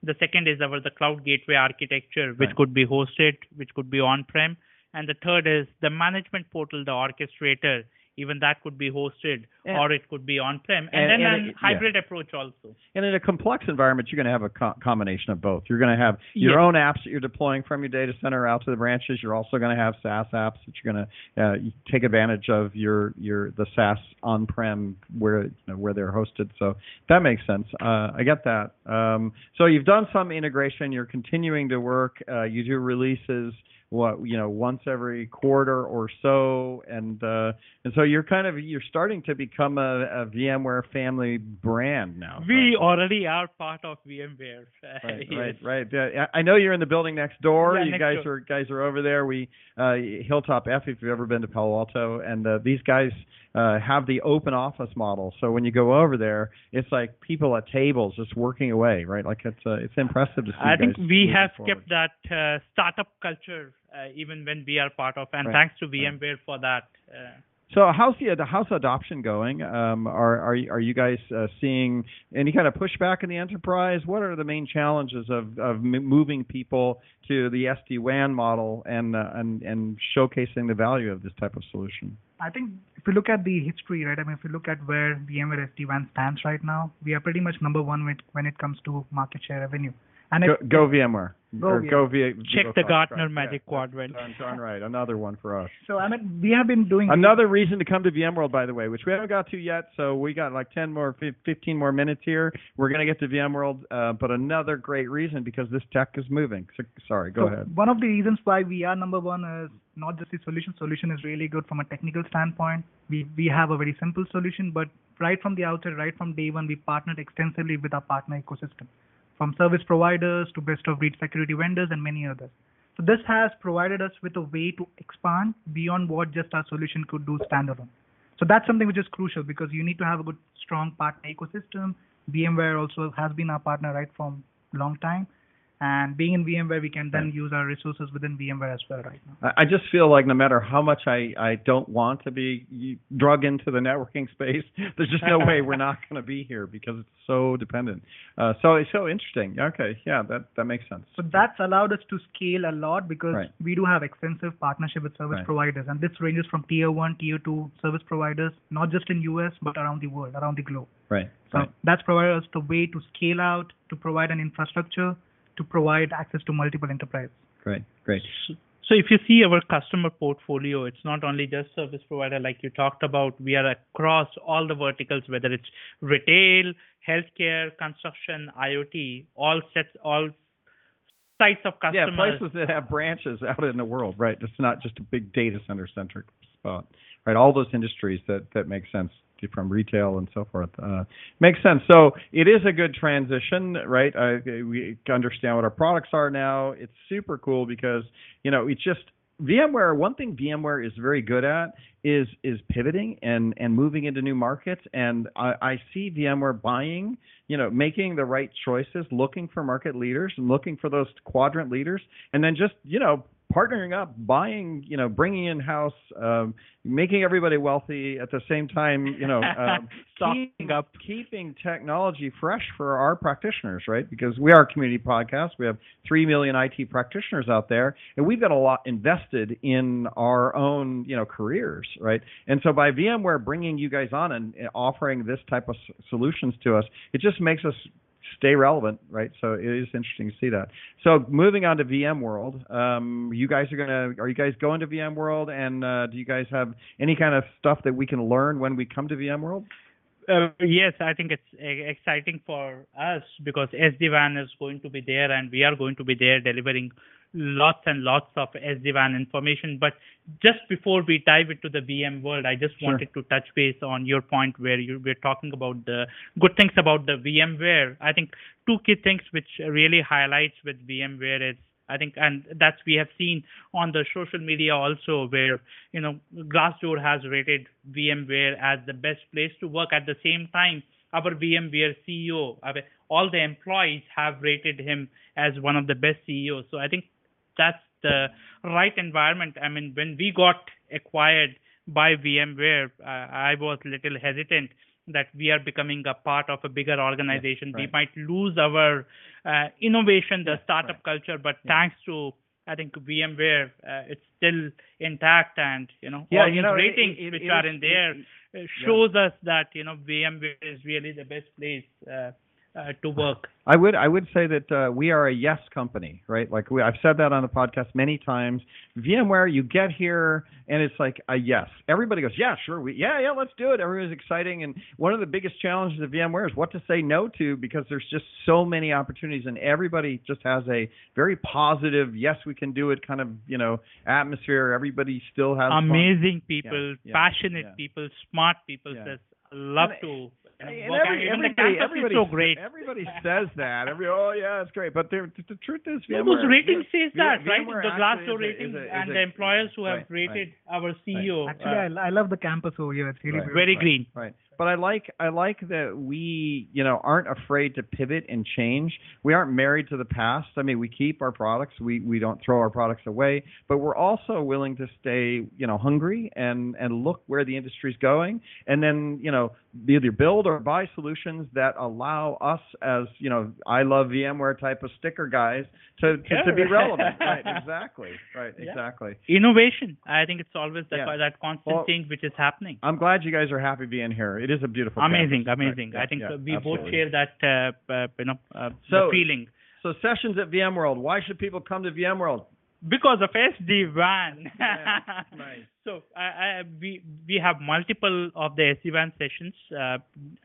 The second is our the cloud gateway architecture, which Right. could be hosted, which could be on-prem, and the third is the management portal, the orchestrator. Even that could be hosted, And- or it could be on-prem, and, and- then and an it- yeah. hybrid approach also. And in a complex environment, you're going to have a co- combination of both. You're going to have your Yes. own apps that you're deploying from your data center out to the branches. You're also going to have SaaS apps that you're going to uh, take advantage of your your the SaaS on-prem where you know, where they're hosted. So that makes sense. Uh, I get that. Um, so you've done some integration. You're continuing to work. Uh, you do releases what you know once every quarter or so and uh and so you're kind of you're starting to become a, a VMware family brand now We already are part of VMware. Right, yes. right, right. I know you're in the building next door. Yeah, you next guys door. are guys are over there. We uh, Hilltop F, if you've ever been to Palo Alto, and uh, these guys uh, have the open office model. So when you go over there, it's like people at tables just working away, right? Like it's uh, it's impressive to see. I think we have forward. kept that uh, startup culture even when we are part of, and Right, thanks to right. VMware for that. Uh, So how's the the how's adoption going? Um, are are you, are you guys uh, seeing any kind of pushback in the enterprise? What are the main challenges of of m- moving people to the SD WAN model and uh, and and showcasing the value of this type of solution? I think if you look at the history, right? I mean, if you look at where VMware SD-WAN stands right now, we are pretty much number one when, when it comes to market share revenue. And Go, if, go VMware. Go or VMware. go v, Check the Gartner Right, Magic yeah, Quadrant. Darn, darn right. Another one for us. so I mean, we have been doing Another reason to come to VMworld, by the way, which we haven't got to yet. So we got like 10 more, 15 more minutes here. We're going to get to VMworld, uh, but another great reason because this tech is moving. So, sorry, go so ahead. One of the reasons why we are number one is not just the solution. Solution is really good from a technical standpoint. We we have a very simple solution, but right from the outset, right from day one, we partnered extensively with our partner ecosystem, from service providers to best of breed security vendors and many others. So this has provided us with a way to expand beyond what just our solution could do standalone. So that's something which is crucial because you need to have a good, strong partner ecosystem. VMware also has been our partner right from long time. And being in VMware, we can then Right. use our resources within VMware as well right now. I just feel like no matter how much I, I don't want to be drug into the networking space, there's just no way we're not going to be here because it's so dependent. Uh, so it's so interesting. Okay, yeah, that that makes sense. So that's allowed us to scale a lot because Right. we do have extensive partnership with service Right. providers, and this ranges from tier one, tier two service providers, not just in US but around the world, around the globe. Right, So that's provided us the way to scale out, to provide an infrastructure, to provide access to multiple enterprises. Great, great. So if you see our customer portfolio, it's not only just service provider like you talked about. We are across all the verticals, whether it's retail, healthcare, construction, IoT, all sets, all types of customers. Yeah, places that have branches out in the world, right? It's not just a big data center centric spot, right? All those industries that that make sense from retail and so forth uh, makes sense. So it is a good transition, right? We understand what our products are now. It's super cool because you know it's just VMware. One thing VMware is very good at is is pivoting and and moving into new markets. And I, I see VMware buying, you know, making the right choices, looking for market leaders and looking for those quadrant leaders, and then just you know partnering up, buying, you know, bringing in house, um, making everybody wealthy at the same time, you know, um, Stocking keeping up. keeping technology fresh for our practitioners, right? Because we are a community podcast. We have three million IT practitioners out there, and we've got a lot invested in our own, you know, careers, right? And so by VMware bringing you guys on and offering this type of solutions to us, it just makes us stay relevant, right? So it is interesting to see that. So moving on to VMworld, um, you guys are gonna, are you guys going to VMworld, and uh, do you guys have any kind of stuff that we can learn when we come to VMworld? Uh, yes, I think it's uh, exciting for us because SD-WAN is going to be there and we are going to be there delivering lots and lots of SD-WAN information. But just before we dive into the VMworld, I just Sure. wanted to touch base on your point where you were talking about the good things about the VMware. I think two key things which really highlights with VMware is I think, and that's we have seen on the social media also, where you know Glassdoor has rated VMware as the best place to work. At the same time, our VMware CEO, all the employees have rated him as one of the best CEOs. So I think that's the right environment. I mean, when we got acquired by VMware, uh, I was a little hesitant that we are becoming a part of a bigger organization. We right. might lose our uh, innovation, the Yeah, startup right. culture, but thanks to I think VMware, uh, it's still intact, and you know Yeah, all you know, ratings it- which it are in there it- uh, shows us that you know VMware is really the best place uh, uh, to work. I would I would say that uh, we are a yes company, right? Like we, I've said that on the podcast many times. VMware, you get here and it's like a yes. Everybody goes, yeah, sure, we, yeah, yeah, let's do it. Everybody's exciting, and one of the biggest challenges of VMware is what to say no to because there's just so many opportunities, and everybody just has a very positive, yes, we can do it kind of you know atmosphere. Everybody still has fun. Amazing people, yeah, passionate yeah. people, smart people. Says love And- to. You And work. every, Even the everybody, everybody, so great. Everybody says that. Every oh yeah, it's great. But the, the truth is, No, VMware, those ratings says V- that, right? The Glassdoor is a- ratings a- and a- the employers who have right, right. rated our CEO. Actually, uh, I, I love the campus over here. It's really Right. beautiful. very green. Right. But I like I like that we you know aren't afraid to pivot and change. We aren't married to the past. I mean, we keep our products. We we don't throw our products away, but we're also willing to stay you know hungry and and look where the industry's going, and then you know either build or buy solutions that allow us as you know I love VMware type of sticker guys to to, to be relevant. right, exactly. Right, Yeah. exactly. Innovation. I think it's always that Yeah. that constant Well, change which is happening. I'm glad you guys are happy being here. It is a beautiful. amazing, campus. amazing. Right, I think yeah, uh, we absolutely. both share that uh, uh, you know uh, So- the feeling So sessions at VMworld. Why should people come to VMworld? because of SD WAN. Yeah, nice. So I, I, we we have multiple of the SD WAN sessions, uh,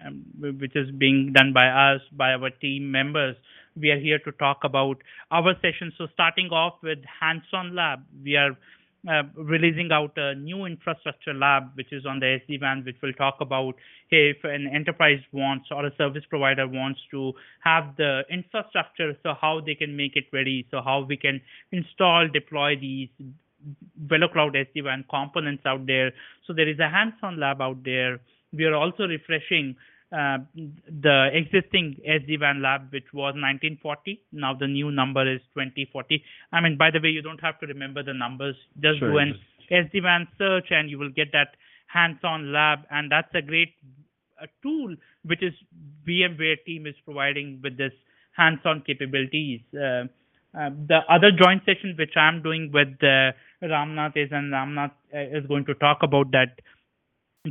um, which is being done by us by our team members. We are here to talk about our sessions. So starting off with hands-on lab, we are releasing out a new infrastructure lab, which is on the SD-WAN, which will talk about hey, if an enterprise wants or a service provider wants to have the infrastructure, so how they can make it ready, so how we can install, deploy these VeloCloud SD-WAN components out there. So there is a hands-on lab out there. We are also refreshing uh, the existing SD-WAN lab, which was 1940. Now the new number is 2040. I mean, by the way, you don't have to remember the numbers. Just Sure, do an SD-WAN search and you will get that hands-on lab. And that's a great uh, tool which is VMware team is providing with this hands-on capabilities. Uh, uh, the other joint session which I'm doing with uh, Ramnath is, and Ramnath uh, is going to talk about that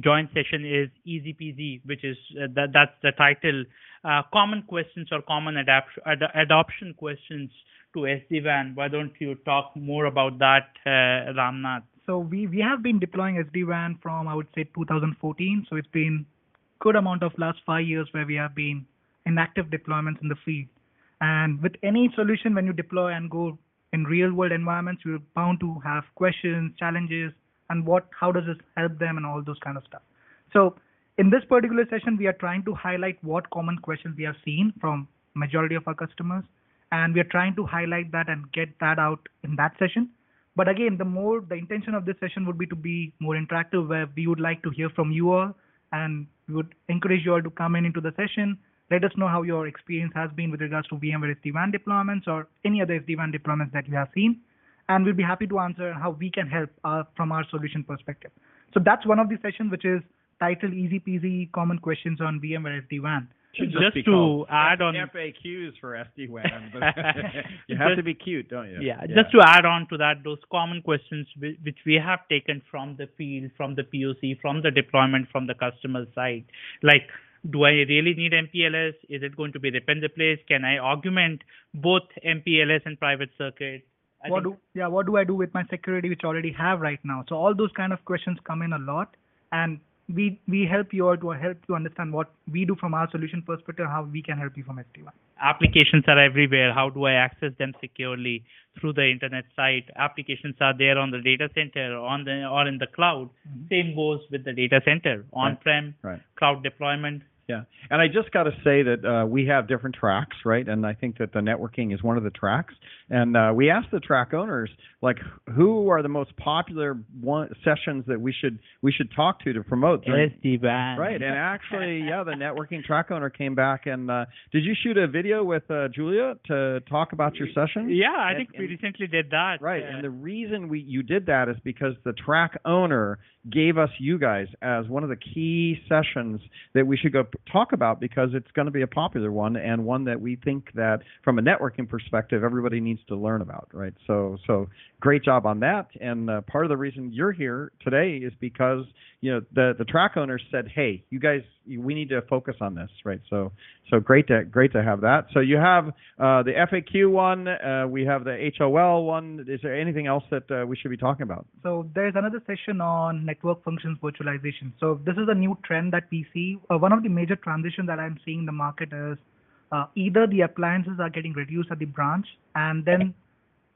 joint session is easy peasy, which is uh, that that's the title. Uh, common questions or common adapt- ad- adoption questions to SD-WAN. Why don't you talk more about that, uh, Ramnath? So we, we have been deploying SD-WAN from, I would say, 2014. So it's been good amount of last five years where we have been in active deployments in the field. And with any solution, when you deploy and go in real world environments, you're bound to have questions, challenges, and what, how does this help them and all those kind of stuff. So in this particular session, we are trying to highlight what common questions we have seen from majority of our customers. And we are trying to highlight that and get that out in that session. But again, the more the intention of this session would be to be more interactive, where we would like to hear from you all, and we would encourage you all to come in into the session. Let us know how your experience has been with regards to VMware SD-WAN deployments or any other SD-WAN deployments that you have seen, and we'll be happy to answer how we can help uh, from our solution perspective. So that's one of the sessions which is titled "Easy Peasy Common Questions on VMware SD-WAN." Should Just to add on- FAQs for SD WAN. you have Just- to be cute, don't you? Yeah, just to add on to that, those common questions which we have taken from the field, from the POC, from the deployment, from the customer side, like do I really need MPLS? Is it going to be rip and replace? Can I augment both MPLS and private circuit? I what do yeah what do i do with my security which I already have right now so all those kind of questions come in a lot and we we help you all to help you understand what we do from our solution perspective how we can help you from SD-WAN applications are everywhere. How do I access them securely through the internet site? Applications are there on the data center, on the or in the cloud. Mm-hmm. Same goes with the data center, on-prem, Right. cloud deployment. Yeah, and I just got to say that uh, we have different tracks, right? And I think that the networking is one of the tracks. And uh, we asked the track owners, like, who are the most popular one sessions that we should we should talk to to promote? during- SD-WAN. Right, and actually, yeah, the networking track owner came back and uh, did you shoot a video with uh, Julia to talk about your session? Yeah, I And- think we and- recently did that. Right, Uh, and the reason we you did that is because the track owner gave us you guys as one of the key sessions that we should go p- talk about because it's going to be a popular one and one that we think that from a networking perspective everybody needs to learn about. Right, so so great job on that. And uh, part of the reason you're here today is because you know the the track owners said, hey, you guys, we need to focus on this. Right, so so great to great to have that. So you have uh, the FAQ one, uh, we have the HOL one. Is there anything else that uh, we should be talking about? So there's another session on network functions virtualization. So this is a new trend that we see. Uh, one of the major transitions that I'm seeing in the market is uh, either the appliances are getting reduced at the branch, and then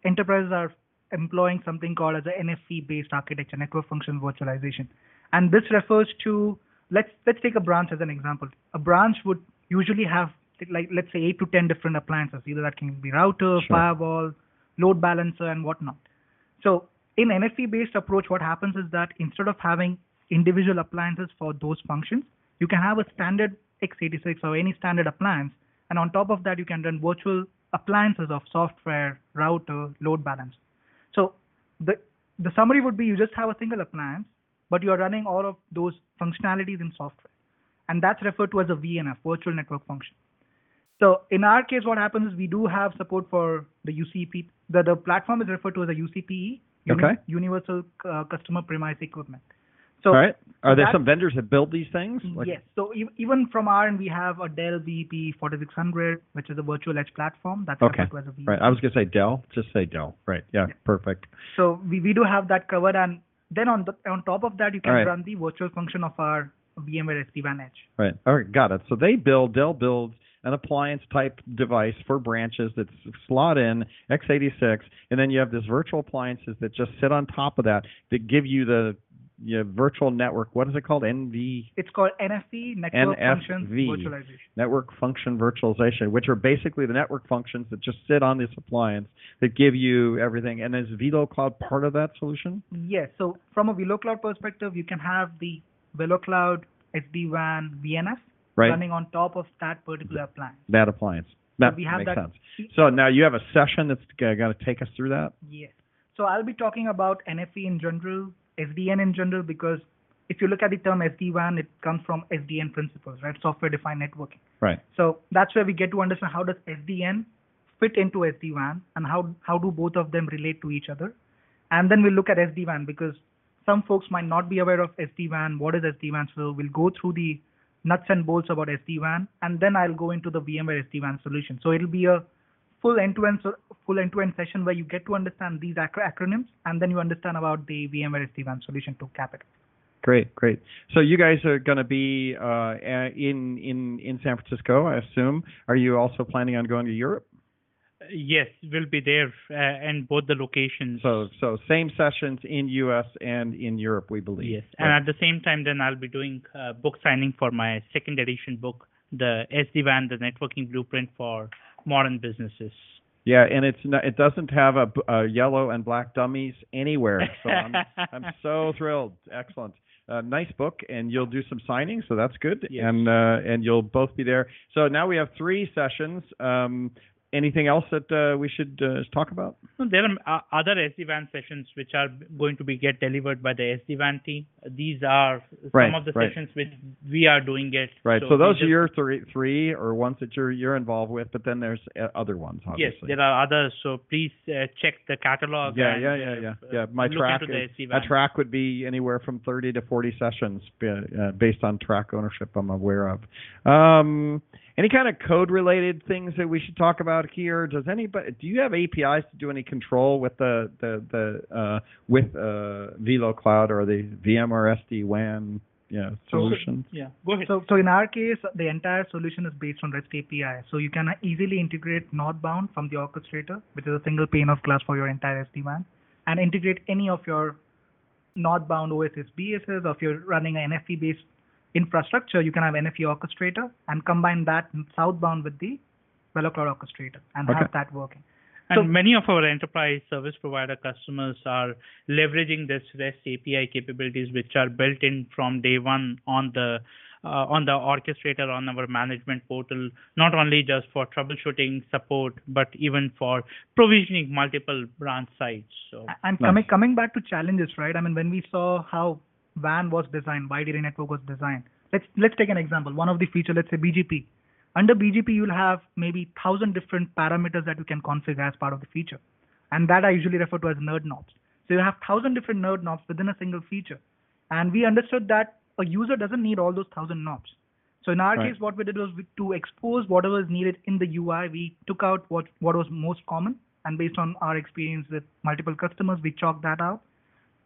enterprises are employing something called as a NFV-based architecture, network function virtualization. And this refers to let's let's take a branch as an example. A branch would usually have like let's say eight to ten different appliances. Either that can be router, Sure. firewall, load balancer, and whatnot. So in NFV based approach, what happens is that instead of having individual appliances for those functions, you can have a standard x86 or any standard appliance, and on top of that, you can run virtual appliances of software, router, load balancer. So the the summary would be you just have a single appliance, but you are running all of those functionalities in software, and that's referred to as a VNF, virtual network function. So in our case, what happens is we do have support for the UCP. The, the platform is referred to as a UCPE, Okay. Universal uh, Customer Premise Equipment. So All right. Are there some vendors that build these things? Like- yes. So e- even from our end, we have a Dell VEP 4600, which is a virtual edge platform. That's Okay. referred to as a VEP. Right. I was gonna say Dell. Just say Dell. Right. Yeah. Perfect. So we, we do have that covered, and then on the on top of that, you can right. run the virtual function of our VMware SD-WAN Edge. Right. All right. Got it. So they build. Dell builds an appliance type device for branches that s- slot in x86, and then you have this virtual appliances that just sit on top of that that give you the know, virtual network. What is it called? NV It's called NFV, Network Functions NFV. Virtualization. network function virtualization, which are basically the network functions that just sit on this appliance that give you everything. And is VeloCloud part of that solution? Yes. So from a VeloCloud perspective, you can have the VeloCloud SD-WAN VNF Right. running on top of that particular appliance. That appliance. That we have makes that- sense. So now you have a session that's going to take us through that. Yes. So I'll be talking about NFV in general, SDN in general, because if you look at the term SD-WAN, it comes from SDN principles, right? Software-defined networking. Right. So that's where we get to understand how does SDN fit into SD-WAN and how how do both of them relate to each other. And then we'll look at SD-WAN because some folks might not be aware of SD-WAN. What is SD-WAN? So we'll go through the nuts and bolts about SD-WAN, and then I'll go into the VMware SD-WAN solution. So it'll be a full end-to-end full end-to-end session where you get to understand these acro- acronyms, and then you understand about the VMware SD-WAN solution to cap it. Great, great. So you guys are going to be uh, uh, in in in San Francisco, I assume. Are you also planning on going to Europe? Yes, we'll be there uh, in both the locations. So so same sessions in U.S. and in Europe, we believe. Yes, and at the same time, then I'll be doing uh, book signing for my second edition book, the SD-WAN, the networking blueprint for modern businesses. Yeah, and it's not, it doesn't have a yellow and black dummies anywhere. So I'm I'm so thrilled. Excellent. Uh, nice book, and you'll do some signing, so that's good. Yes. And uh, and you'll both be there. So now we have three sessions. Um, anything else that uh, we should uh, talk about? No, there are uh, other SD-WAN sessions which are going to be get delivered by the SD-WAN team. These are Right, some of the right. sessions which we are doing it. Right. So, we those just- are your three three or ones that you're you're involved with, but then there's uh, other ones, Obviously. Yes, there are others. So please uh, check the catalog. Yeah, and, yeah, uh, yeah, yeah, uh, yeah. My track, is- a track would be anywhere from 30 to 40 sessions based on track ownership. I'm aware of. Um, any kind of code related things that we should talk about here? Does anybody? Do you have APIs to do any control with the the the uh, with uh, VeloCloud or the VMware SD WAN you know, solution? Yeah, go ahead. So, so in our case, the entire solution is based on REST API. So you can easily integrate Northbound from the orchestrator, which is a single pane of glass for your entire SD-WAN, and integrate any of your Northbound OSS BSS. Or if you're running an NFV-based infrastructure, you can have NFV orchestrator and combine that southbound with the VeloCloud orchestrator and Okay. have that working. And So- many of our enterprise service provider customers are leveraging this REST API capabilities, which are built in from day one on the uh, on the orchestrator on our management portal, not only just for troubleshooting support, but even for provisioning multiple branch sites. So And Nice. coming coming back to challenges, right? I mean, when we saw how WAN was designed, wide area network was designed. Let's let's take an example. One of the feature, let's say BGP. Under BGP, you'll have maybe thousand different parameters that you can configure as part of the feature, and that I usually refer to as nerd knobs. So you have thousand different nerd knobs within a single feature, and we understood that a user doesn't need all those thousand knobs. So in our Right. case, what we did was we, to expose whatever is needed in the UI, we took out what what was most common, and based on our experience with multiple customers, we chalked that out.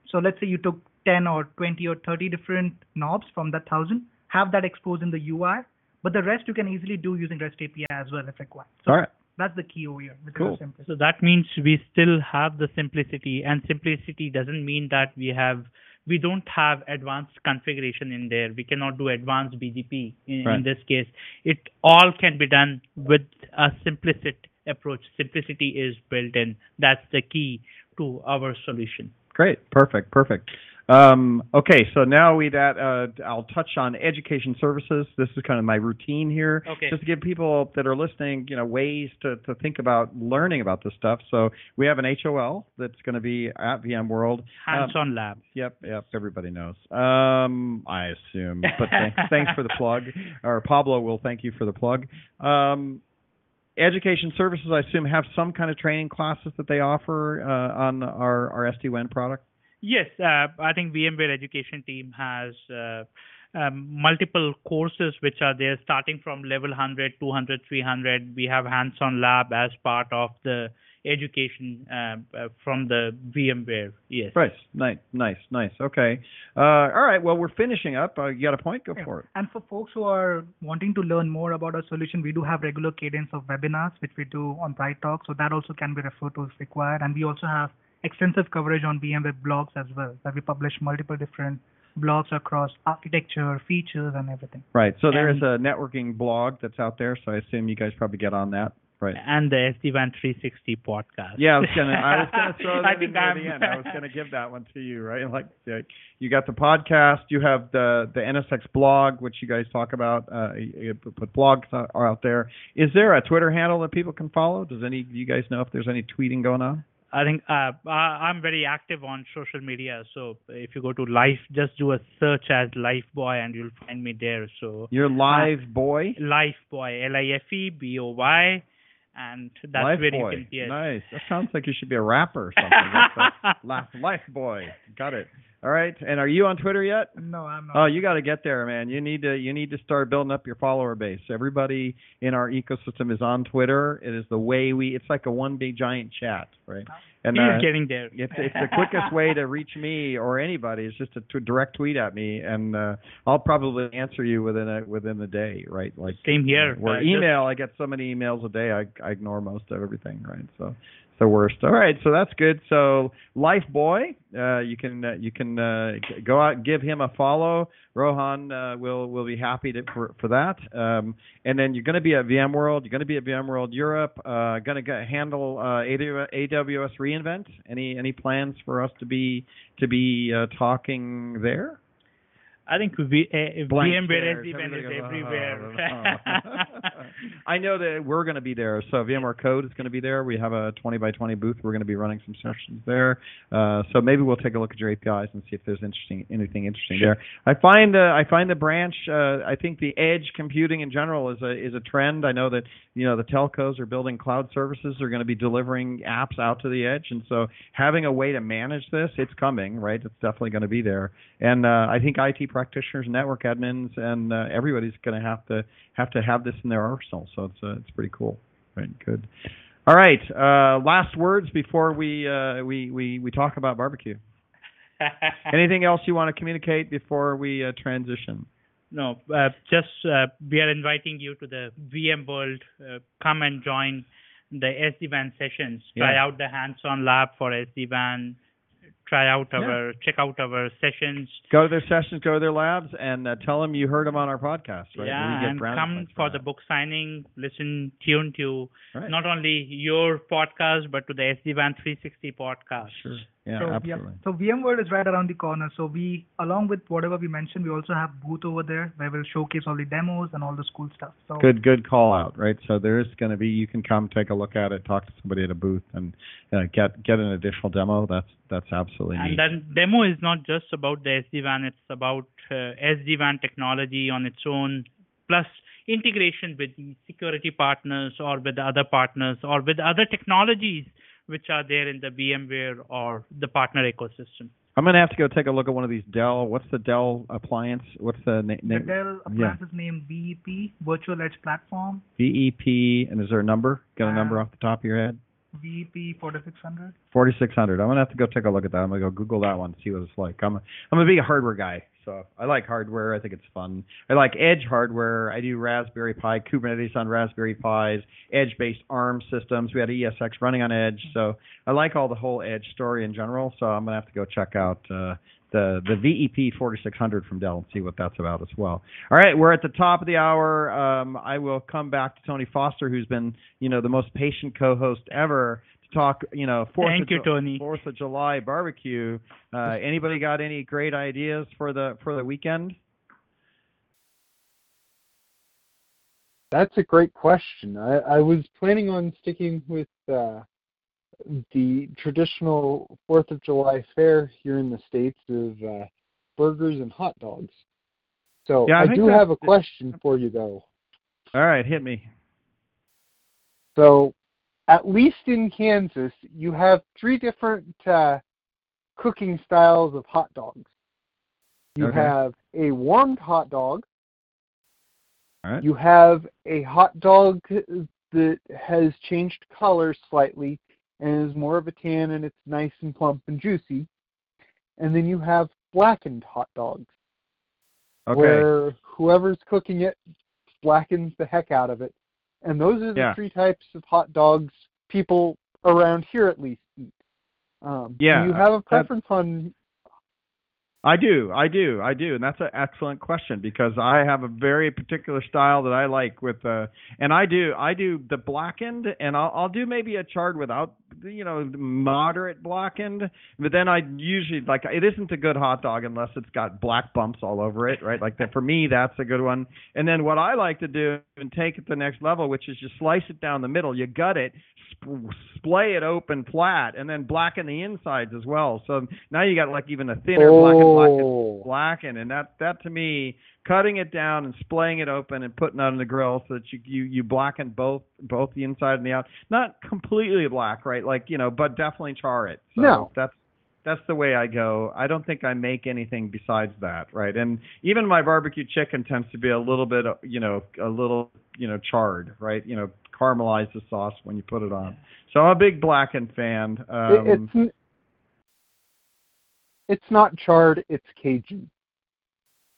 So let's say you took 10 or 20 or 30 different knobs from that thousand, have that exposed in the UI, but the rest you can easily do using REST API as well if required. So All right. that's the key over here. Cool. So that means we still have the simplicity, and simplicity doesn't mean that we have we don't have advanced configuration in there. We cannot do advanced BGP in, Right. in this case. It all can be done with a simplicity approach. Simplicity is built in. That's the key to our solution. Great. Perfect. Perfect. Um, okay, so now we that uh, I'll touch on education services. This is kind of my routine here, Okay. just to give people that are listening, you know, ways to, to think about learning about this stuff. So we have an HOL that's going to be at VMworld. Um, Hands-on lab. Yep, yep. Everybody knows. Um, I assume. But thanks, thanks for the plug. Or Pablo will thank you for the plug. Um, education services, I assume, have some kind of training classes that they offer uh, on our our SD-WAN product. Yes, uh, I think VMware education team has uh, um, multiple courses which are there starting from level 100, 200, 300. We have hands-on lab as part of the education uh, uh, from the VMware. Yes. Right. Nice, nice, nice. Okay. Uh, all right. Well, we're finishing up. Uh, you got a point? Go for it. And for folks who are wanting to learn more about our solution, we do have regular cadence of webinars, which we do on BrightTALK. So that also can be referred to if required. And we also have extensive coverage on VMware blogs as well, where we publish multiple different blogs across architecture, features, and everything. Right. So there is And- a networking blog that's out there. So I assume you guys probably get on that. Right. And the SD-WAN 360 podcast. Yeah, I was gonna, I was gonna throw that I in there at the end. I was gonna give that one to you, right? Like, you got the podcast, you have the the NSX blog, which you guys talk about. Uh, you you put blogs out- are out there. Is there a Twitter handle that people can follow? Does any do you guys know if there's any tweeting going on? I think uh, I- I'm very active on social media. So if you go to Life, just do a search as Life Boy, and you'll find me there. So Your live boy, Lifeboy, L-I-F-E-B-O-Y, and that's life where boy. you can yes. Nice. That sounds like you should be a rapper or something. Life, life boy. Got it. All right. And are you on Twitter yet? No, I'm not. Oh, you got to get there, man. You need to you need to start building up your follower base. Everybody in our ecosystem is on Twitter. It is the way we. It's like a one big giant chat, right? And He's uh, getting there. it's it's the quickest way to reach me or anybody It's just to, to direct tweet at me, and uh, I'll probably answer you within a within the day, right? Like Same here. Or Uh, just- email, I get so many emails a day, I I ignore most of everything, right? So the worst. All right, so that's good. So Life Boy, uh, you can uh, you can uh, go out and give him a follow. Rohan uh, will will be happy to, for for that. Um, and then you're going to be at VMworld. You're going to be at VMworld Europe. Uh, going to handle uh, AWS reInvent. Any any plans for us to be to be uh, talking there? I think we, uh, VMware stares. SD-WAN is everywhere. "Oh." I know that we're going to be there. So VMware Code is going to be there. We have a 20 by 20 booth. We're going to be running some sessions there. Uh, so maybe we'll take a look at your APIs and see if there's interesting anything interesting there. I find uh, I find the branch. Uh, I think the edge computing in general is a is a trend. I know that you know the telcos are building cloud services. They're going to be delivering apps out to the edge, and so having a way to manage this, it's coming, right? It's definitely going to be there. And uh, I think IT practitioners, network admins, and uh, everybody's going to have to have to have this in their arsenal. So it's uh, it's pretty cool. Right, good. All right. Uh, last words before we uh, we we we talk about barbecue. Anything else you want to communicate before we uh, transition? No, uh, just uh, we are inviting you to the VMworld. Uh, come and join the SD-WAN sessions. Try Yeah. out the hands-on lab for SD-WAN. Try out Yeah. our, check out our sessions. Go to their sessions, go to their labs, and uh, tell them you heard them on our podcast. Right? Yeah, and come for that. the book signing. Listen, tune to Right. not only your podcast but to the SD-WAN 360 podcast. Sure. Yeah, so, absolutely. So VMworld is right around the corner. So we, along with whatever we mentioned, we also have booth over there where we'll showcase all the demos and all the cool stuff. So Good, good call out, right? So there is going to be you can come take a look at it, talk to somebody at a booth, and uh, get get an additional demo. That's that's absolutely And neat. then demo is not just about the SD-WAN, it's about uh, SD-WAN technology on its own, plus integration with the security partners or with other partners or with other technologies which are there in the VMware or the partner ecosystem. I'm going to have to go take a look at one of these Dell. What's the Dell appliance? What's the na- the name? Dell appliance is named VEP, Virtual Edge Platform, VEP, and is there a number? Got a number Uh, off the top of your head? VEP 4600. 4600. I'm gonna have to go take a look at that. I'm gonna go Google that one, see what it's like. I'm a, I'm gonna be a big hardware guy, so I like hardware. I think it's fun. I like edge hardware. I do Raspberry Pi, Kubernetes on Raspberry Pis, edge-based ARM systems. We had ESX running on Edge, so I like all the whole edge story in general. So I'm gonna have to go check out uh, the the VEP 4600 from Dell and see what that's about as well. All right, we're at the top of the hour. Um, I will come back to Tony Foster, who's been you know the most patient co-host ever, talk, you know, Fourth Thank of you, Ju- Tony. Fourth of July barbecue. Uh, anybody got any great ideas for the for the weekend? That's a great question. I, I was planning on sticking with uh, the traditional Fourth of July fare here in the states of uh, burgers and hot dogs. So Yeah, I I, do have a question for you though. All right, hit me. So, at least in Kansas, you have three different uh, cooking styles of hot dogs. You Okay. have a warmed hot dog. All right. You have a hot dog that has changed color slightly and is more of a tan and it's nice and plump and juicy. And then you have blackened hot dogs Okay. where whoever's cooking it blackens the heck out of it. And those are the Yeah. three types of hot dogs people around here at least eat. Um, yeah. do you have a preference on? I do, I do, I do, and that's an excellent question because I have a very particular style that I like with, uh, and I do, I do the blackened, and I'll, I'll do maybe a charred without, you know, moderate blackened, but then I usually like it isn't a good hot dog unless it's got black bumps all over it, right? Like that for me, that's a good one. And then what I like to do and take it to the next level, which is you slice it down the middle, you gut it, sp- splay it open flat, and then blacken the insides as well. So now you got like even a thinner blackened blackened Oh, blackened, and that that to me, cutting it down and splaying it open and putting it on the grill so that you you you blacken both both the inside and the out. Not completely black, right? Like you know, but definitely char it. So No. that's that's the way I go. I don't think I make anything besides that, right? And even my barbecue chicken tends to be a little bit, you know, a little, you know, charred, right? You know, caramelize the sauce when you put it on. So I'm a big blackened fan. Um, it's it's not charred. It's Cajun.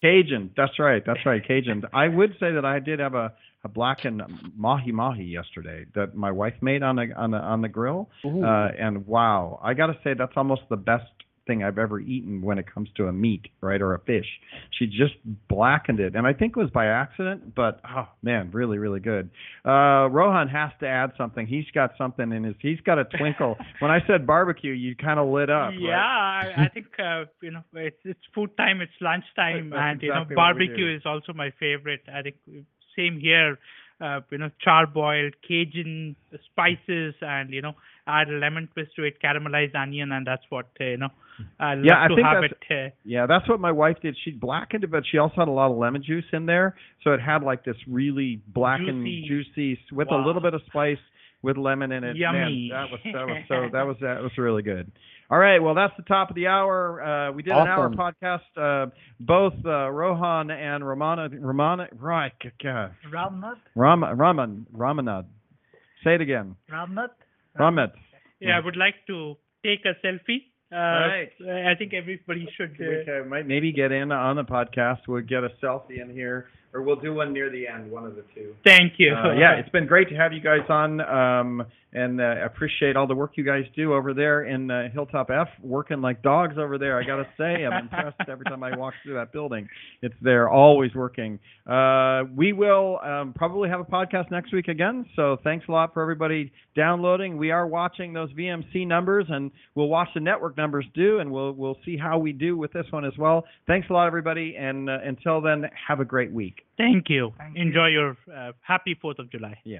Cajun. That's right. That's right. Cajun. I would say that I did have a, a blackened mahi mahi yesterday that my wife made on the on the on the grill. Uh, and wow, I got to say that's almost the best thing I've ever eaten when it comes to a meat, right, or a fish. She just blackened it, and I think it was by accident, but oh man, really, really good. Uh, Rohan has to add something. He's got something in his. He's got a twinkle. when I said barbecue, you kind of lit up. yeah, right? I, I think uh, you know it's it's food time, it's lunchtime, That's and you know exactly what we barbecue is also my favorite. I think same here. Uh, you know, charboiled Cajun spices, and you know, add a lemon twist to it, caramelized onion, and that's what uh, you know. I love Yeah, I to think have that's- it. Yeah, that's what my wife did. She blackened it, but she also had a lot of lemon juice in there, so it had like this really blackened, Juicy. juicy, with Wow. a little bit of spice with lemon in it. Yummy. Man, that was that was so that was that was really good. All right, well that's the top of the hour. Uh, we did an hour podcast. Uh, both uh, Rohan and Ramana, Ramana, right, God, Ramnath, Ram, Raman, Ramanad. Say it again, Ramnath. Ramit. yeah, I would like to take a selfie. Uh, Right. I think everybody should. We Uh, can- might maybe get in on the podcast. We'll get a selfie in here, or we'll do one near the end. One of the two. thank you. Uh, yeah, it's been great to have you guys on, um, and uh, appreciate all the work you guys do over there in uh, Hilltop F, working like dogs over there. I gotta say, I'm impressed every time I walk through that building. It's there, always working. Uh, we will um, probably have a podcast next week again. So thanks a lot for everybody downloading. We are watching those VMC numbers, and we'll watch the network numbers do, and we'll we'll see how we do with this one as well. Thanks a lot, everybody, and uh, until then, have a great week. Thank you. Thank you. Enjoy your uh, happy Fourth of July. Yeah.